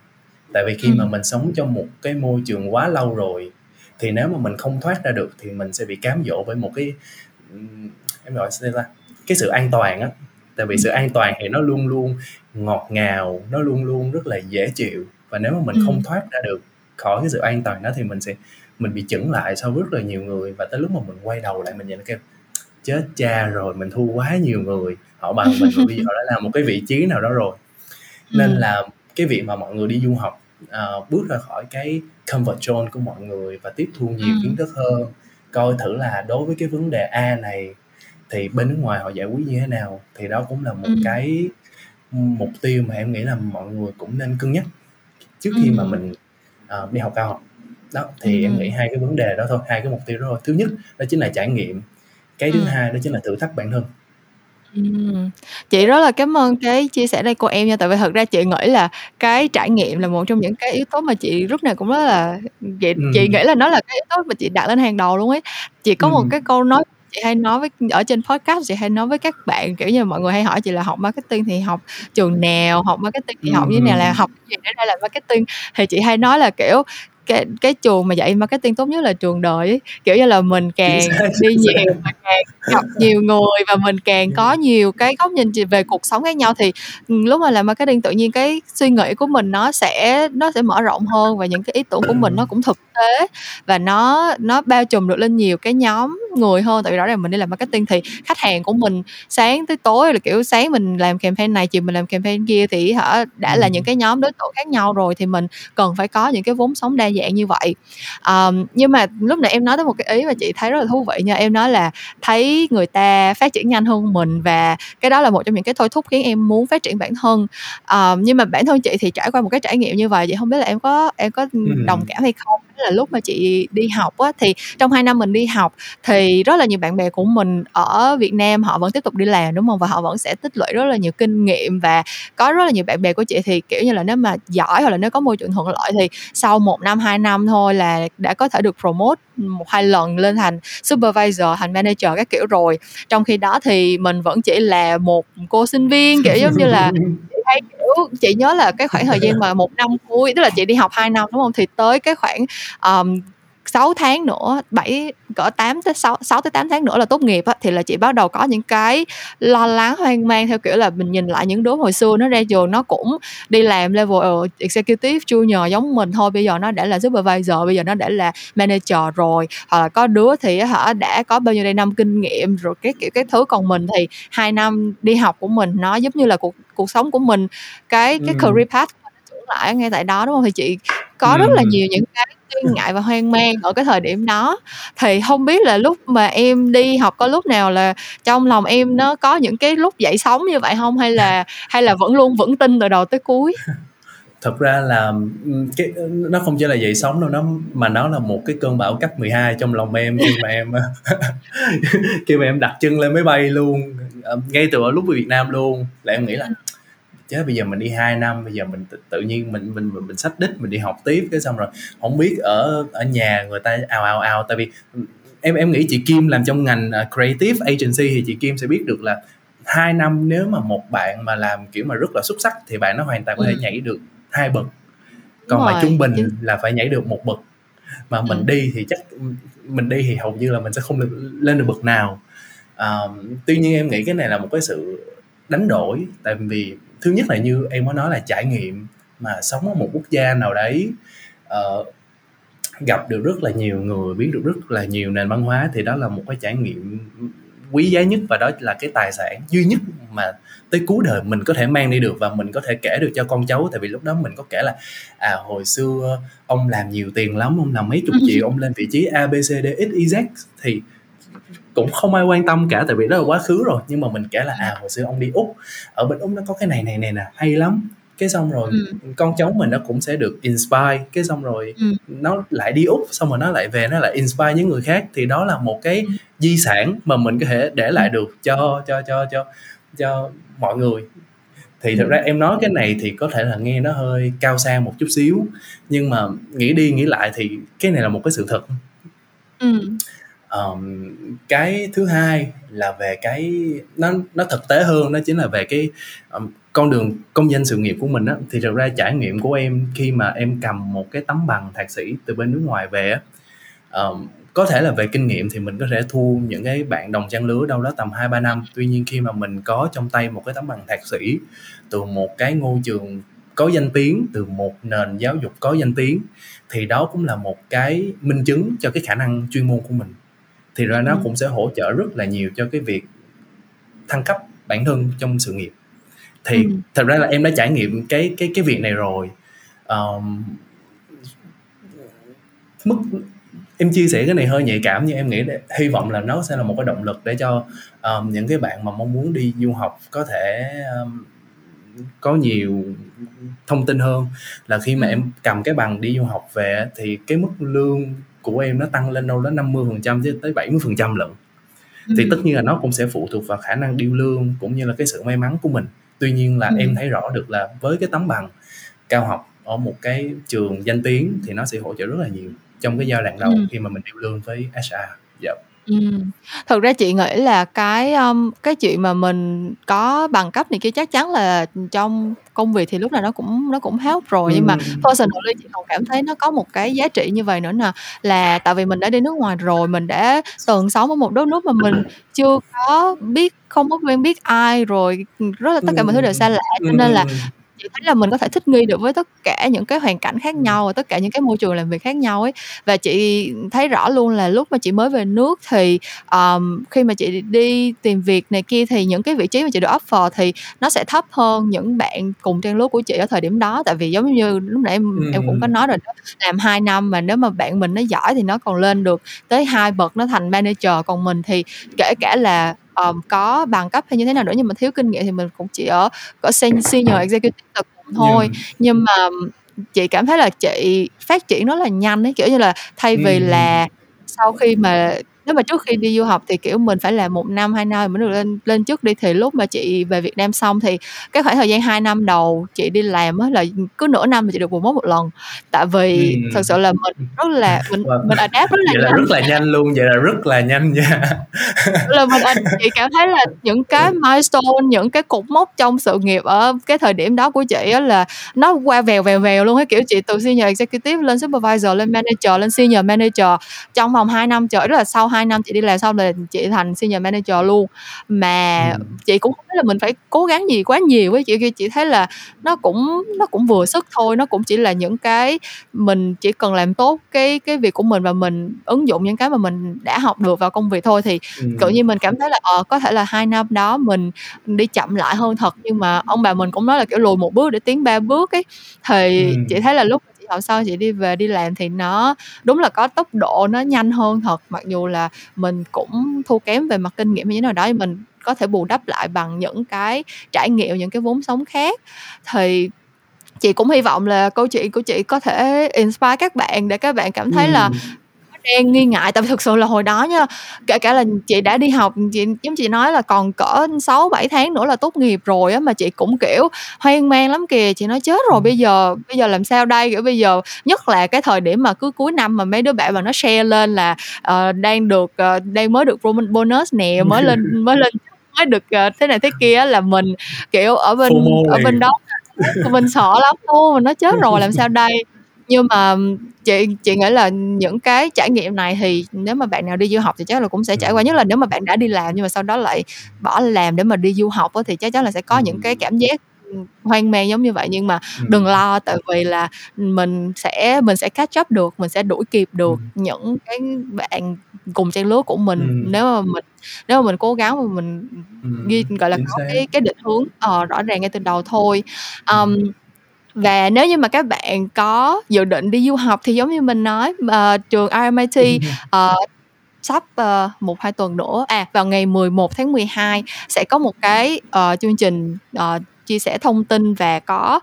Tại vì khi ừ. mà mình sống trong một cái môi trường quá lâu rồi thì nếu mà mình không thoát ra được thì mình sẽ bị cám dỗ với một cái em gọi sao ta? Cái sự an toàn á. Tại vì sự an toàn thì nó luôn luôn ngọt ngào nó luôn luôn rất là dễ chịu. Và nếu mà mình ừ. không thoát ra được khỏi cái sự an toàn đó thì mình sẽ mình bị chững lại sau rất là nhiều người. Và tới lúc mà mình quay đầu lại mình nhìn kêu chết cha rồi mình thu quá nhiều người. Họ bằng mình và bây giờ họ đã làm một cái vị trí nào đó rồi. Nên ừ. là cái việc mà mọi người đi du học uh, bước ra khỏi cái comfort zone của mọi người và tiếp thu nhiều ừ. kiến thức hơn coi thử là đối với cái vấn đề A này thì bên nước ngoài họ giải quyết như thế nào thì đó cũng là một ừ. cái mục tiêu mà em nghĩ là mọi người cũng nên cân nhắc trước khi mà mình uh, đi học cao học. Đó thì em nghĩ hai cái vấn đề đó thôi hai cái mục tiêu đó thôi. Thứ nhất đó chính là trải nghiệm cái thứ hai đó chính là thử thách bản thân. Ừm. Chị rất là cảm ơn cái chia sẻ đây của em nha, tại vì thật ra chị nghĩ là cái trải nghiệm là một trong những cái yếu tố mà chị lúc nào cũng rất là chị chị nghĩ là nó là cái yếu tố mà chị đặt lên hàng đầu luôn ấy. Chị có một cái câu nói chị hay nói với ở trên podcast chị hay nói với các bạn, kiểu như, mọi người hay hỏi chị là học marketing thì học trường nào, học marketing thì học như thế nào, là học gì để ra làm marketing. Thì chị hay nói là, kiểu, cái cái trường mà dạy marketing tốt nhất là trường đời ấy. kiểu như là mình càng đi nhiều mà càng gặp nhiều người và mình càng có nhiều cái góc nhìn về cuộc sống khác nhau thì lúc mà làm marketing tự nhiên cái suy nghĩ của mình nó sẽ nó sẽ mở rộng hơn và những cái ý tưởng của mình nó cũng thực tế và nó nó bao trùm được lên nhiều cái nhóm người hơn. Tại vì rõ ràng mình đi làm marketing thì khách hàng của mình sáng tới tối là kiểu sáng mình làm campaign này chiều mình làm campaign kia thì hả đã là những cái nhóm đối tượng khác nhau rồi thì mình cần phải có những cái vốn sống đa dạng như vậy. Um, nhưng mà lúc nãy em nói tới một cái ý mà chị thấy rất là thú vị nha em nói là thấy người ta phát triển nhanh hơn mình và cái đó là một trong những cái thôi thúc khiến em muốn phát triển bản thân. Um, nhưng mà bản thân chị thì trải qua một cái trải nghiệm như vậy chị không biết là em có em có đồng cảm hay không là lúc mà chị đi học á, thì trong hai năm mình đi học thì rất là nhiều bạn bè của mình ở Việt Nam họ vẫn tiếp tục đi làm, đúng không? Và họ vẫn sẽ tích lũy rất là nhiều kinh nghiệm và có rất là nhiều bạn bè của chị thì, kiểu như là, nếu mà giỏi hoặc là nếu có môi trường thuận lợi thì sau một năm, hai năm thôi là đã có thể được promote một hai lần lên thành supervisor, thành manager các kiểu rồi. Trong khi đó thì mình vẫn chỉ là một cô sinh viên, kiểu giống như là chị nhớ là cái khoảng thời gian mà một năm cuối tức là chị đi học 2 năm đúng không? Thì tới cái khoảng um, 6 tháng nữa 7 cỡ 8 tới 6, 6 tới 8 tháng nữa là tốt nghiệp á, thì là chị bắt đầu có những cái lo lắng hoang mang theo kiểu là mình nhìn lại những đứa hồi xưa nó ra trường nó cũng đi làm level executive junior giống mình thôi bây giờ nó đã là supervisor bây giờ nó đã là manager rồi hoặc là có đứa thì họ đã có bao nhiêu đây năm kinh nghiệm rồi cái kiểu cái thứ còn mình thì hai năm đi học của mình nó giống như là cuộc cuộc sống của mình cái cái ừ. career path lại ngay tại đó đúng không thì chị có ừ. rất là nhiều những cái nghi ngại và hoang mang ở cái thời điểm đó. Thì không biết là lúc mà em đi học có lúc nào là trong lòng em nó có những cái lúc dậy sóng như vậy không? Hay là hay là vẫn luôn vững tin từ đầu tới cuối? Thật ra là cái nó không chỉ là dậy sóng đâu nó mà nó là một cái cơn bão cấp 12 trong lòng em khi mà em khi mà em đặt chân lên máy bay luôn ngay từ ở lúc ở Việt Nam luôn. Là em nghĩ là chứ bây giờ mình đi 2 năm bây giờ mình tự, tự nhiên mình mình mình, mình sách đích mình đi học tiếp cái xong rồi không biết ở ở nhà người ta ào ào ào tại vì em em nghĩ chị Kim làm trong ngành uh, creative agency thì chị Kim sẽ biết được là hai năm nếu mà một bạn mà làm kiểu mà rất là xuất sắc thì bạn nó hoàn toàn có thể ừ. nhảy được hai bậc còn mà trung bình Chính... là phải nhảy được một bậc mà mình ừ. đi thì chắc mình đi thì hầu như là mình sẽ không lên được bậc nào uh, tuy nhiên em nghĩ cái này là một cái sự đánh đổi. Tại vì thứ nhất là như em có nói là trải nghiệm mà sống ở một quốc gia nào đấy uh, gặp được rất là nhiều người biết được rất là nhiều nền văn hóa thì đó là một cái trải nghiệm quý giá nhất và đó là cái tài sản duy nhất mà tới cuối đời mình có thể mang đi được và mình có thể kể được cho con cháu. Tại vì lúc đó mình có kể là à hồi xưa ông làm nhiều tiền lắm ông làm mấy chục triệu ông lên vị trí A B C D X Y Z thì cũng không ai quan tâm cả tại vì đó là quá khứ rồi nhưng mà mình kể là à hồi xưa ông đi úc ở bên úc nó có cái này này này nè hay lắm cái xong rồi ừ. con cháu mình nó cũng sẽ được inspire cái xong rồi ừ. nó lại đi úc xong rồi nó lại về nó lại inspire những người khác thì đó là một cái ừ. di sản mà mình có thể để lại ừ. được cho cho cho cho cho mọi người thì thực ra em nói cái này thì có thể là nghe nó hơi cao sang một chút xíu nhưng mà nghĩ đi nghĩ lại thì cái này là một cái sự thật ừ um, cái thứ hai là về cái nó nó thực tế hơn đó chính là về cái um, con đường công danh sự nghiệp của mình á thì thực ra trải nghiệm của em khi mà em cầm một cái tấm bằng thạc sĩ từ bên nước ngoài về á um, có thể là về kinh nghiệm thì mình có thể thu những cái bạn đồng trang lứa đâu đó tầm 2 3 năm. Tuy nhiên khi mà mình có trong tay một cái tấm bằng thạc sĩ từ một cái ngôi trường có danh tiếng, từ một nền giáo dục có danh tiếng thì đó cũng là một cái minh chứng cho cái khả năng chuyên môn của mình. Thì ra nó ừ. cũng sẽ hỗ trợ rất là nhiều cho cái việc thăng cấp bản thân trong sự nghiệp. Thì ừ. thật ra là em đã trải nghiệm cái cái cái việc này rồi. Um, mức em chia sẻ cái này hơi nhạy cảm nhưng em nghĩ để, hy vọng là nó sẽ là một cái động lực để cho um, những cái bạn mà mong muốn đi du học có thể um, có nhiều thông tin hơn là khi mà ừ. em cầm cái bằng đi du học về thì cái mức lương của em nó tăng lên đâu đó 50 phần trăm chứ tới 70 phần trăm lận ừ. thì tất nhiên là nó cũng sẽ phụ thuộc vào khả năng điêu lương cũng như là cái sự may mắn của mình tuy nhiên là ừ. em thấy rõ được là với cái tấm bằng cao học ở một cái trường danh tiếng thì nó sẽ hỗ trợ rất là nhiều trong cái giai đoạn đầu ừ. khi mà mình điêu lương với HR dạ yep. Ừm. Thực ra chị nghĩ là cái, ưm, cái chuyện mà mình có bằng cấp này kia chắc chắn là, trong công việc thì lúc nào nó cũng nó cũng help rồi, nhưng mà Ừm. personally chị còn cảm thấy nó có một cái giá trị như vậy nữa nè, là tại vì mình đã đi nước ngoài rồi, mình đã từng sống ở một đất nước mà mình chưa có biết không có quen biết ai, rồi, rất là tất cả mọi thứ đều xa lạ, cho nên là chị thấy là mình có thể thích nghi được với tất cả những cái hoàn cảnh khác nhau và tất cả những cái môi trường làm việc khác nhau ấy. Và chị thấy rõ luôn là lúc mà chị mới về nước thì um, khi mà chị đi tìm việc này kia thì những cái vị trí mà chị được offer thì nó sẽ thấp hơn những bạn cùng trang lứa của chị ở thời điểm đó. Tại vì giống như lúc nãy em ừ. em cũng có nói rồi đó làm 2 năm mà nếu mà bạn mình nó giỏi thì nó còn lên được tới hai bậc nó thành manager. Còn mình thì kể cả là um, có bằng cấp hay như thế nào nữa nhưng mà thiếu kinh nghiệm thì mình cũng chỉ ở ở senior executive thôi yeah. nhưng mà chị cảm thấy là chị phát triển rất là nhanh ấy kiểu như là thay vì ừ. là sau khi mà nếu mà trước khi đi du học thì kiểu mình phải làm một năm hai năm mới được lên lên trước đi thì lúc mà chị về Việt Nam xong thì cái khoảng thời gian 2 năm đầu chị đi làm á là cứ nửa năm mà chị được một mốt một lần tại vì ừ. thật sự là mình rất là mình wow. mình adapt rất là vậy nhanh. là rất là nhanh luôn vậy là rất là nhanh nha là mình chị cảm thấy là những cái milestone những cái cột mốc trong sự nghiệp ở cái thời điểm đó của chị á là nó qua vèo vèo vèo luôn cái kiểu chị từ senior executive lên supervisor lên manager lên senior manager trong vòng 2 năm trời rất là sau 2 năm chị đi làm xong là chị thành senior manager luôn mà ừ. chị cũng không thấy là mình phải cố gắng gì quá nhiều với chị chị thấy là nó cũng nó cũng vừa sức thôi nó cũng chỉ là những cái mình chỉ cần làm tốt cái cái việc của mình và mình ứng dụng những cái mà mình đã học được vào công việc thôi thì ừ. tự nhiên mình cảm thấy là ờ có thể là hai năm đó mình đi chậm lại hơn thật nhưng mà ông bà mình cũng nói là kiểu lùi một bước để tiến ba bước ấy thì ừ. chị thấy là lúc học sau chị đi về đi làm thì nó, đúng là có tốc độ nó nhanh hơn thật mặc dù là mình cũng thua kém về mặt kinh nghiệm như thế nào đó thì mình có thể bù đắp lại bằng những cái trải nghiệm, những cái vốn sống khác thì chị cũng hy vọng là câu chuyện của chị có thể inspire các bạn để các bạn cảm thấy ừ. là đang nghi ngại. Tại vì thực sự là hồi đó nha kể cả là chị đã đi học chị giống chị nói là còn cỡ 6 7 tháng nữa là tốt nghiệp rồi á mà chị cũng kiểu hoang mang lắm kìa. Chị nói chết rồi bây giờ bây giờ làm sao đây? Kiểu bây giờ nhất là cái thời điểm mà cứ cuối năm mà mấy đứa bạn mà nó share lên là uh, đang được uh, đang mới được bonus nè mới lên mới lên mới được uh, thế này thế kia là mình kiểu ở bên ở bên đó mình sợ lắm. Luôn mình nói chết rồi làm sao đây nhưng mà chị chị nghĩ là những cái trải nghiệm này thì nếu mà bạn nào đi du học thì chắc là cũng sẽ trải qua. Nhất là nếu mà bạn đã đi làm nhưng mà sau đó lại bỏ làm để mà đi du học thì chắc chắn là sẽ có những cái cảm giác hoang mang giống như vậy. Nhưng mà đừng lo tại vì là mình sẽ mình sẽ catch up được mình sẽ đuổi kịp được những cái bạn cùng trang lứa của mình. Nếu mà mình nếu mà mình cố gắng và mình ghi gọi là có cái cái định hướng uh, rõ ràng ngay từ đầu thôi. Um, và nếu như mà các bạn có dự định đi du học thì giống như mình nói uh, trường RMIT uh, ờ, sắp uh, một hai tuần nữa. À vào ngày 11 tháng 12 sẽ có một cái uh, chương trình uh, chia sẻ thông tin và có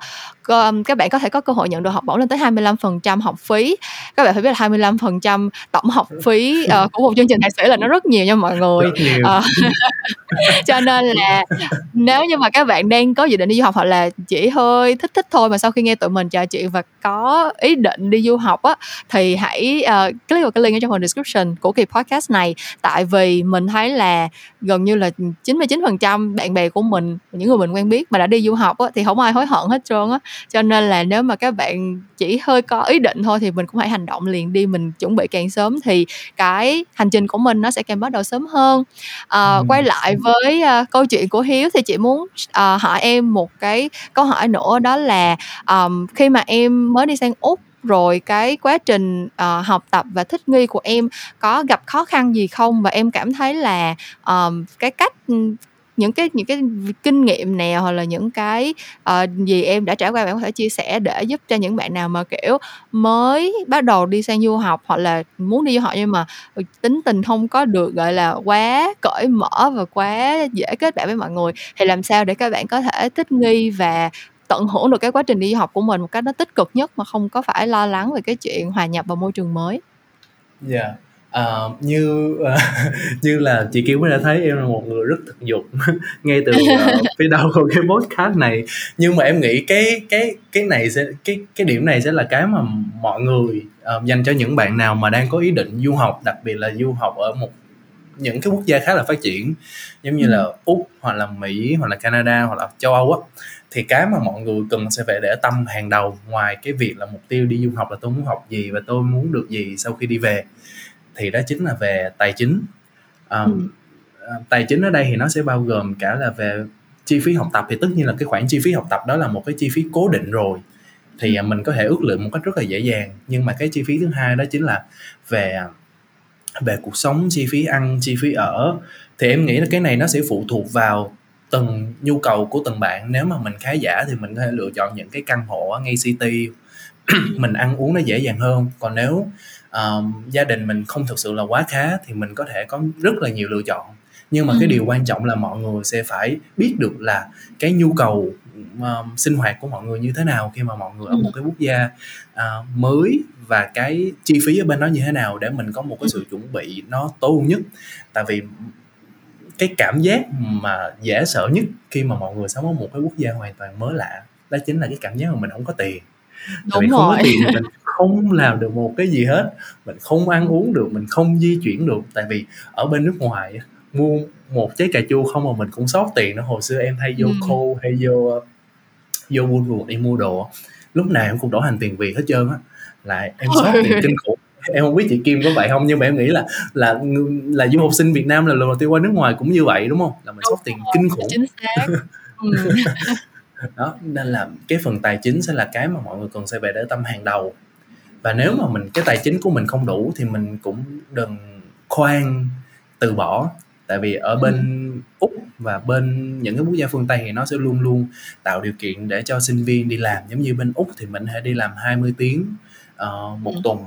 các bạn có thể có cơ hội nhận được học bổng lên tới 25% học phí. Các bạn phải biết là 25% tổng học phí uh, của một chương trình thạc sĩ là nó rất nhiều nha mọi người. Uh, cho nên là nếu như mà các bạn đang có dự định đi du học hoặc là chỉ hơi thích thích thôi mà sau khi nghe tụi mình trò chuyện và có ý định đi du học á thì hãy uh, click vào cái link ở trong phần description của kỳ podcast này. Tại vì mình thấy là gần như là 99% bạn bè của mình những người mình quen biết mà đã đi du học á thì không ai hối hận hết trơn á cho nên là nếu mà các bạn chỉ hơi có ý định thôi thì mình cũng hãy hành động liền đi mình chuẩn bị càng sớm thì cái hành trình của mình nó sẽ càng bắt đầu sớm hơn à, ừ. quay lại với uh, câu chuyện của hiếu thì chị muốn uh, hỏi em một cái câu hỏi nữa đó là um, khi mà em mới đi sang úc rồi cái quá trình uh, học tập và thích nghi của em có gặp khó khăn gì không và em cảm thấy là um, cái cách những cái những cái kinh nghiệm nào hoặc là những cái uh, gì em đã trải qua bạn có thể chia sẻ để giúp cho những bạn nào mà kiểu mới bắt đầu đi sang du học hoặc là muốn đi du học nhưng mà ừ, tính tình không có được gọi là quá cởi mở và quá dễ kết bạn với mọi người thì làm sao để các bạn có thể thích nghi và tận hưởng được cái quá trình đi du học của mình một cách nó tích cực nhất mà không có phải lo lắng về cái chuyện hòa nhập vào môi trường mới. Dạ. Yeah. Uh, như uh, như là chị Kiều mới đã thấy em là một người rất thực dụng. Ngay từ uh, phía đầu của cái podcast này. Nhưng mà em nghĩ cái cái cái này sẽ cái cái điểm này sẽ là cái mà mọi người uh, dành cho những bạn nào mà đang có ý định du học đặc biệt là du học ở một những cái quốc gia khá là phát triển giống như ừ. là úc hoặc là mỹ hoặc là canada hoặc là châu âu á thì cái mà mọi người cần sẽ phải để tâm hàng đầu ngoài cái việc là mục tiêu đi du học là tôi muốn học gì và tôi muốn được gì sau khi đi về thì đó chính là về tài chính. Um, ừ. tài chính ở đây thì nó sẽ bao gồm cả là về chi phí học tập thì tất nhiên là cái khoản chi phí học tập đó là một cái chi phí cố định rồi. Thì ừ. mình có thể ước lượng một cách rất là dễ dàng. Nhưng mà cái chi phí thứ hai đó chính là về về cuộc sống chi phí ăn chi phí ở. Thì em nghĩ là cái này nó sẽ phụ thuộc vào từng nhu cầu của từng bạn. Nếu mà mình khá giả thì mình có thể lựa chọn những cái căn hộ ngay city. Mình ăn uống nó dễ dàng hơn. Còn nếu uh, gia đình mình không thực sự là quá khá thì mình có thể có rất là nhiều lựa chọn. Nhưng mà ừ. cái điều quan trọng là mọi người sẽ phải biết được là cái nhu cầu uh, sinh hoạt của mọi người như thế nào khi mà mọi người ở một cái quốc gia uh, mới và cái chi phí ở bên đó như thế nào để mình có một cái sự chuẩn bị nó tối ưu nhất. Tại vì cái cảm giác mà dễ sợ nhất khi mà mọi người sống ở một cái quốc gia hoàn toàn mới lạ đó chính là cái cảm giác mà mình không có tiền. Đúng Tại vì không rồi. có tiền mình không làm được một cái gì hết. Mình không ăn uống được mình không di chuyển được. Tại vì ở bên nước ngoài mua một trái cà chua không mà mình cũng sót tiền nữa hồi xưa em hay vô ừ. cô hay vô vô Woolworth đi mua đồ lúc nào em cũng đổ thành tiền việt hết trơn á. Lại em sót tiền kinh khủng. Em không biết chị Kim có vậy không nhưng mà em nghĩ là là là du học sinh Việt Nam là lần đầu tiên qua nước ngoài cũng như vậy đúng không? Là mình sót tiền kinh khủng. chính xác. Ừ. đó nên là cái phần tài chính sẽ là cái mà mọi người cần sẽ về để tâm hàng đầu và nếu mà mình cái tài chính của mình không đủ thì mình cũng đừng khoan từ bỏ. Tại vì ở bên ừ. úc và bên những cái quốc gia phương tây thì nó sẽ luôn luôn tạo điều kiện để cho sinh viên đi làm. Giống như bên úc thì mình hãy đi làm 20 tiếng uh, một ừ. tuần.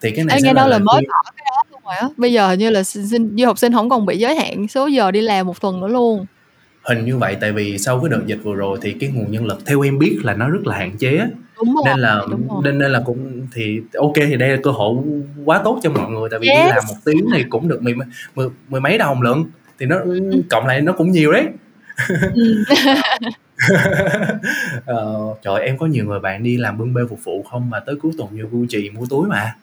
Thì cái này Ê, nghe đâu là, là mới bỏ cái đó luôn rồi á. Bây giờ như là sinh du học sinh không còn bị giới hạn số giờ đi làm một tuần nữa luôn. Hình như vậy tại vì sau cái đợt dịch vừa rồi thì cái nguồn nhân lực theo em biết là nó rất là hạn chế đúng rồi, nên là đúng rồi. nên nên là cũng thì ok thì đây là cơ hội quá tốt cho mọi người tại vì yes. đi làm một tiếng thì cũng được mười, mười, mười mấy đồng lận thì nó ừ. cộng lại nó cũng nhiều đấy ừ. ờ, trời em có nhiều người bạn đi làm bưng bê phục vụ không mà tới cuối tuần vô Gucci mua túi mà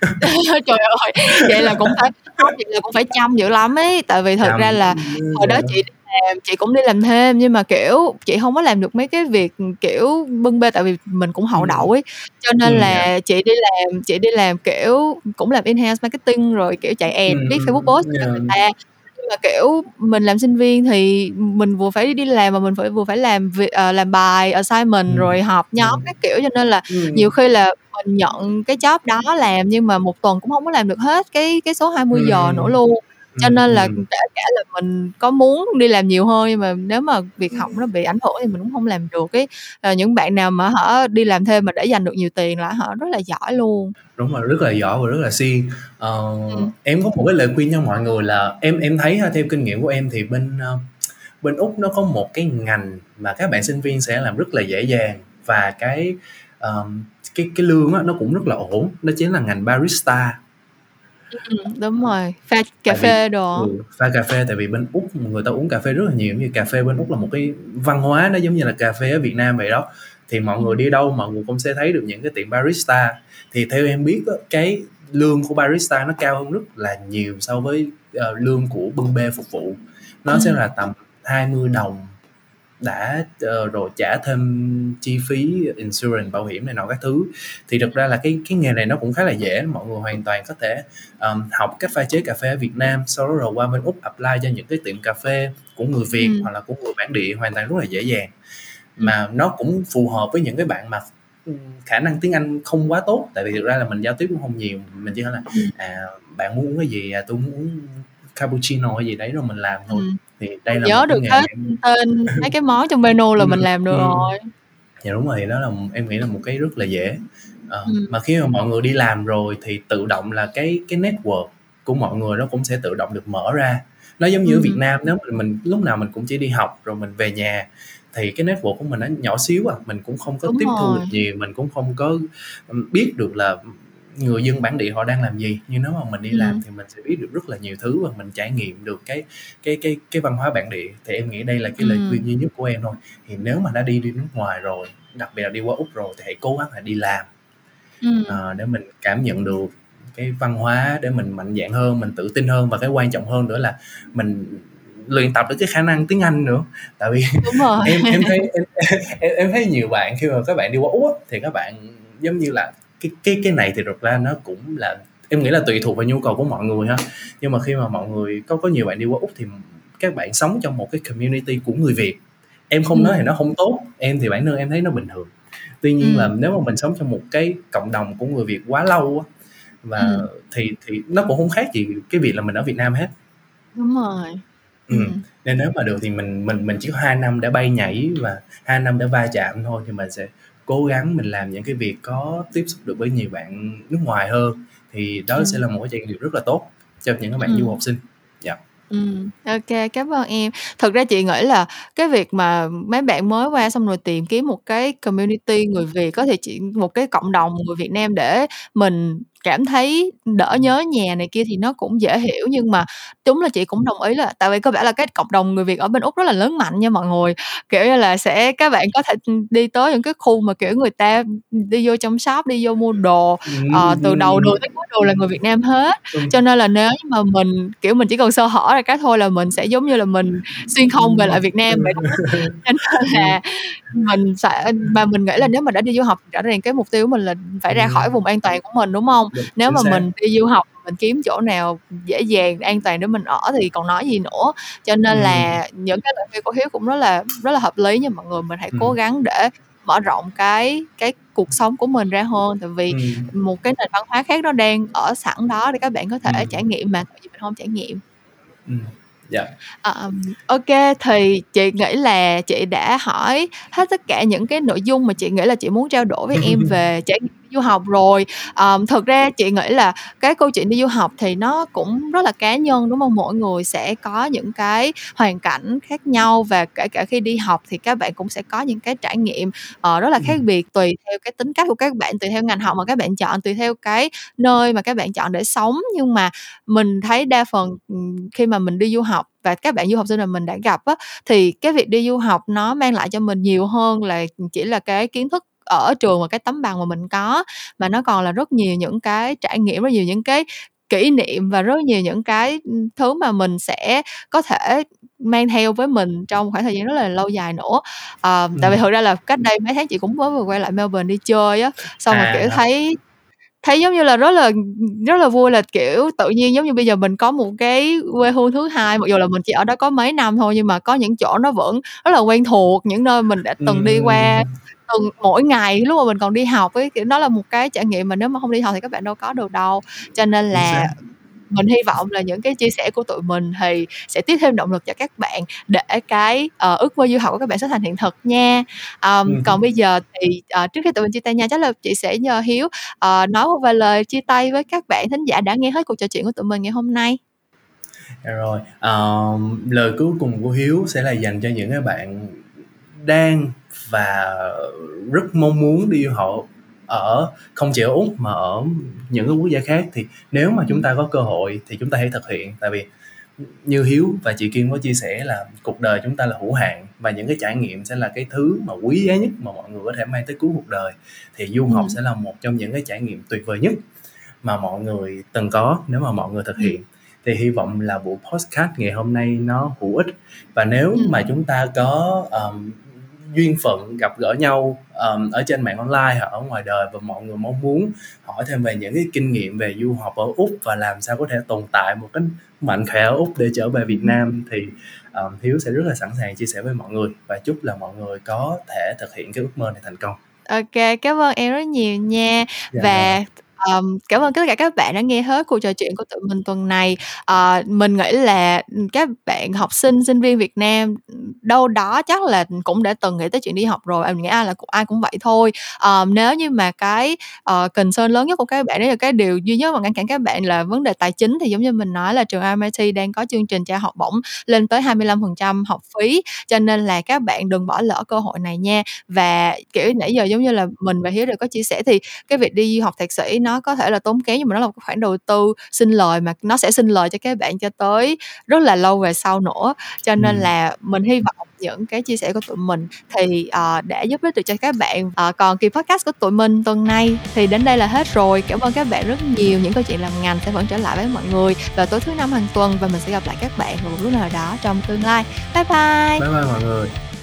trời ơi vậy là cũng phải vậy là cũng phải chăm dữ lắm ấy tại vì thật ra là hồi đó chị làm chị cũng đi làm thêm nhưng mà kiểu chị không có làm được mấy cái việc kiểu bưng bê tại vì mình cũng hậu đậu ấy cho nên ừ, là yeah. chị đi làm chị đi làm kiểu cũng làm in-house marketing rồi kiểu chạy ad viết Facebook post cho người ta nhưng mà kiểu mình làm sinh viên thì mình vừa phải đi làm mà mình phải vừa phải làm việc uh, làm bài assignment ừ. rồi họp nhóm ừ. các kiểu cho nên là ừ. nhiều khi là mình nhận cái job đó làm nhưng mà một tuần cũng không có làm được hết cái cái số 20 ừ. giờ nữa luôn cho nên là kể cả là mình có muốn đi làm nhiều hơn nhưng mà nếu mà việc học nó bị ảnh hưởng thì mình cũng không làm được cái à, những bạn nào mà họ đi làm thêm mà để dành được nhiều tiền là họ rất là giỏi luôn. Đúng rồi rất là giỏi và rất là siêng. Ờ, ừ. em có một cái lời khuyên cho mọi người là em em thấy theo kinh nghiệm của em thì bên bên úc nó có một cái ngành mà các bạn sinh viên sẽ làm rất là dễ dàng và cái um, cái cái lương á, nó cũng rất là ổn. Nó chính là ngành barista đúng rồi, pha cà tại vì phê đồ. ừ, pha cà phê tại vì bên úc người ta uống cà phê rất là nhiều như cà phê bên úc là một cái văn hóa nó giống như là cà phê ở việt nam vậy đó. Thì mọi người đi đâu mọi người cũng sẽ thấy được những cái tiệm barista. Thì theo em biết cái lương của barista nó cao hơn rất là nhiều so với uh, lương của bưng bê phục vụ. Nó ừ. sẽ là tầm 20 đồng đã uh, rồi trả thêm chi phí insurance bảo hiểm này nọ các thứ. Thì thực ra là cái cái nghề này nó cũng khá là dễ mọi người hoàn toàn có thể um, học cách pha chế cà phê ở Việt Nam sau đó rồi qua bên úc apply cho những cái tiệm cà phê của người Việt ừ. hoặc là của người bản địa hoàn toàn rất là dễ dàng. Mà nó cũng phù hợp với những cái bạn mà khả năng tiếng Anh không quá tốt tại vì thực ra là mình giao tiếp cũng không nhiều mình chỉ nói là à bạn muốn uống cái gì? À, tôi muốn uống cappuccino hay gì đấy rồi mình làm thôi. Ừ. thì đây là nhớ được hết em... tên mấy cái món trong menu là mình làm được ừ. rồi dạ đúng rồi đó là em nghĩ là một cái rất là dễ à, ừ. mà khi mà mọi người đi làm rồi thì tự động là cái cái network của mọi người nó cũng sẽ tự động được mở ra nó giống như ừ. ở Việt Nam nếu mình, mình lúc nào mình cũng chỉ đi học rồi mình về nhà thì cái network của mình nó nhỏ xíu à mình cũng không có Đúng tiếp rồi. thu được nhiều mình cũng không có biết được là người dân bản địa họ đang làm gì nhưng nếu mà mình đi ừ. làm thì mình sẽ biết được rất là nhiều thứ và mình trải nghiệm được cái cái cái cái văn hóa bản địa thì em nghĩ đây là cái lời khuyên duy nhất của em thôi thì nếu mà đã đi đi nước ngoài rồi đặc biệt là đi qua úc rồi thì hãy cố gắng là đi làm ừ. à, để mình cảm nhận được cái văn hóa để mình mạnh dạng hơn mình tự tin hơn và cái quan trọng hơn nữa là mình luyện tập được cái khả năng tiếng Anh nữa tại vì Đúng rồi. em em thấy em, em, em thấy nhiều bạn khi mà các bạn đi qua úc thì các bạn giống như là cái cái cái này thì thực ra nó cũng là em nghĩ là tùy thuộc vào nhu cầu của mọi người ha nhưng mà khi mà mọi người có có nhiều bạn đi qua úc thì các bạn sống trong một cái community của người việt em không ừ. nói thì nó không tốt em thì bản thân em thấy nó bình thường tuy nhiên ừ. là nếu mà mình sống trong một cái cộng đồng của người việt quá lâu á và ừ. thì thì nó cũng không khác gì cái việc là mình ở việt nam hết đúng rồi ừ. ừ. nên nếu mà được thì mình mình mình chỉ có hai năm để bay nhảy và hai năm để va chạm thôi thì mình sẽ cố gắng mình làm những cái việc có tiếp xúc được với nhiều bạn nước ngoài hơn thì đó ừ. sẽ là một cái trải nghiệm rất là tốt cho những các bạn ừ. du học sinh dạ yeah. Ừm, ô cảm ơn em. Thực ra chị nghĩ là cái việc mà mấy bạn mới qua xong rồi tìm kiếm một cái community người Việt có thể chỉ một cái cộng đồng người Việt Nam để mình cảm thấy đỡ nhớ nhà này kia thì nó cũng dễ hiểu, nhưng mà đúng là chị cũng đồng ý là tại vì cơ bản là cái cộng đồng người Việt ở bên Úc rất là lớn mạnh nha mọi người. Kiểu như là, sẽ các bạn có thể, đi tới những cái khu mà, kiểu, người ta, đi vô trong shop, đi vô mua đồ, ờ, từ đầu đường tới cuối đường là người Việt Nam hết. Cho nên là nếu mà mình, kiểu, mình chỉ cần sơ hở ra cái thôi là mình sẽ giống như là mình xuyên không về lại Việt Nam vậy. Cho nên là mình sẽ mà mình nghĩ là nếu mà đã đi du học rõ ràng cái mục tiêu của mình là phải ra khỏi vùng an toàn của mình, đúng Nếu mà mình đi du học mình kiếm chỗ nào dễ dàng, an toàn để mình ở thì còn nói gì nữa. Cho nên là những cái lời khuyên của Hiếu cũng rất là rất là hợp lý nha mọi người, mình hãy cố gắng để mở rộng cái cái cuộc sống của mình ra hơn, tại vì một cái nền văn hóa khác nó đang ở sẵn đó để các bạn có thể trải nghiệm mà tại vì mình hông trải nghiệm. Ừm. Dạ. Ờ, ô thì chị nghĩ là chị đã hỏi hết tất cả những cái nội dung mà chị nghĩ là chị muốn trao đổi với em về trải nghiệm du học rồi. Ờm, thực ra chị nghĩ là cái câu chuyện đi du học thì nó cũng rất là cá nhân, đúng không Mỗi người sẽ có những cái hoàn cảnh khác nhau và kể cả khi đi học thì các bạn cũng sẽ có những cái trải nghiệm, ờ, rất là khác biệt tùy theo cái tính cách của các bạn, tùy theo ngành học mà các bạn chọn, tùy theo cái nơi mà các bạn chọn để sống. Nhưng mà mình thấy đa phần, khi mà mình đi du học và các bạn du học sinh mà mình đã gặp á, thì cái việc đi du học nó mang lại cho mình nhiều hơn là chỉ là cái kiến thức ở trường và cái tấm bằng mà mình có, mà nó còn là rất nhiều những cái trải nghiệm, rất nhiều những cái kỷ niệm và rất nhiều những cái, thứ mà mình sẽ có thể mang theo với mình trong khoảng thời gian rất là lâu dài nữa. Ờ, tại vì thực ra là cách đây mấy tháng chị cũng mới vừa quay lại Melbourne đi chơi á, xong rồi, kiểu, à. thấy thấy giống như là rất là rất là vui là, kiểu, tự nhiên giống như bây giờ mình có một cái quê hương thứ hai, mặc dù là mình chỉ ở đó có mấy năm thôi nhưng mà có những chỗ nó vẫn rất là quen thuộc, những nơi mình đã từng đi qua từng mỗi ngày lúc mà mình còn đi học ấy, kiểu, đó là một cái trải nghiệm mà nếu mà không đi học thì các bạn đâu có được đâu. Cho nên là mình hy vọng là những cái chia sẻ của tụi mình thì sẽ tiếp thêm động lực cho các bạn để cái, ờ, ước mơ du học của các bạn sẽ thành hiện thực nha. Ờm, Ừm còn bây giờ thì, ờ, trước khi tụi mình chia tay nha, chắc là chị sẽ nhờ Hiếu, ờ, nói một vài lời chia tay với các bạn thính giả đã nghe hết cuộc trò chuyện của tụi mình ngày hôm nay. Dạ rồi, ờm, lời cuối cùng của Hiếu sẽ là dành cho những cái bạn đang và rất mong muốn đi họ ở không chỉ ở úc mà ở những cái quốc gia khác thì nếu mà chúng ta có cơ hội thì chúng ta hãy thực hiện. Tại vì như hiếu và chị kim có chia sẻ là cuộc đời chúng ta là hữu hạn và những cái trải nghiệm sẽ là cái thứ mà quý giá nhất mà mọi người có thể mang tới cuối cuộc đời. Thì du học ừ. sẽ là một trong những cái trải nghiệm tuyệt vời nhất mà mọi người từng có nếu mà mọi người thực hiện. Thì hy vọng là buổi podcast ngày hôm nay nó hữu ích. Và nếu ừ. mà chúng ta có um, duyên phận gặp gỡ nhau um, ở trên mạng online hoặc ở ngoài đời và mọi người mong muốn hỏi thêm về những cái kinh nghiệm về du học ở úc và làm sao có thể tồn tại một cái mạnh khỏe ở úc để trở về việt nam thì um, hiếu sẽ rất là sẵn sàng chia sẻ với mọi người và chúc là mọi người có thể thực hiện cái ước mơ này thành công. Ok cảm ơn em rất nhiều nha. Dạ, và Um, cảm ơn tất cả các bạn đã nghe hết cuộc trò chuyện của tụi mình tuần này. Uh, mình nghĩ là, các bạn học sinh, sinh viên Việt Nam, đâu đó chắc là cũng đã từng nghĩ tới chuyện đi học rồi, mình nghĩ ai là ai cũng vậy thôi. Um, nếu như mà cái, uh, concern lớn nhất của các bạn, đấy là cái điều duy nhất mà ngăn cản các bạn là vấn đề tài chính thì giống như mình nói là trường MIT đang có chương trình trả học bổng lên tới 25% học phí, cho nên là các bạn đừng bỏ lỡ cơ hội này nha. Và, kiểu, nãy giờ giống như là mình và Hiếu đều có chia sẻ thì cái việc đi du học thạc sĩ nó có thể là tốn kém nhưng mà nó là một khoản đầu tư sinh lời mà nó sẽ sinh lời cho các bạn cho tới rất là lâu về sau nữa. Cho nên là mình hy vọng những cái chia sẻ của tụi mình thì uh, để giúp ích được cho các bạn. Uh, còn kỳ podcast của tụi mình tuần này thì đến đây là hết rồi. Cảm ơn các bạn rất nhiều. Những câu chuyện làm ngành sẽ vẫn trở lại với mọi người vào tối thứ năm hàng tuần và mình sẽ gặp lại các bạn vào một lúc nào đó trong tương lai. Bye bye. Bye bye mọi người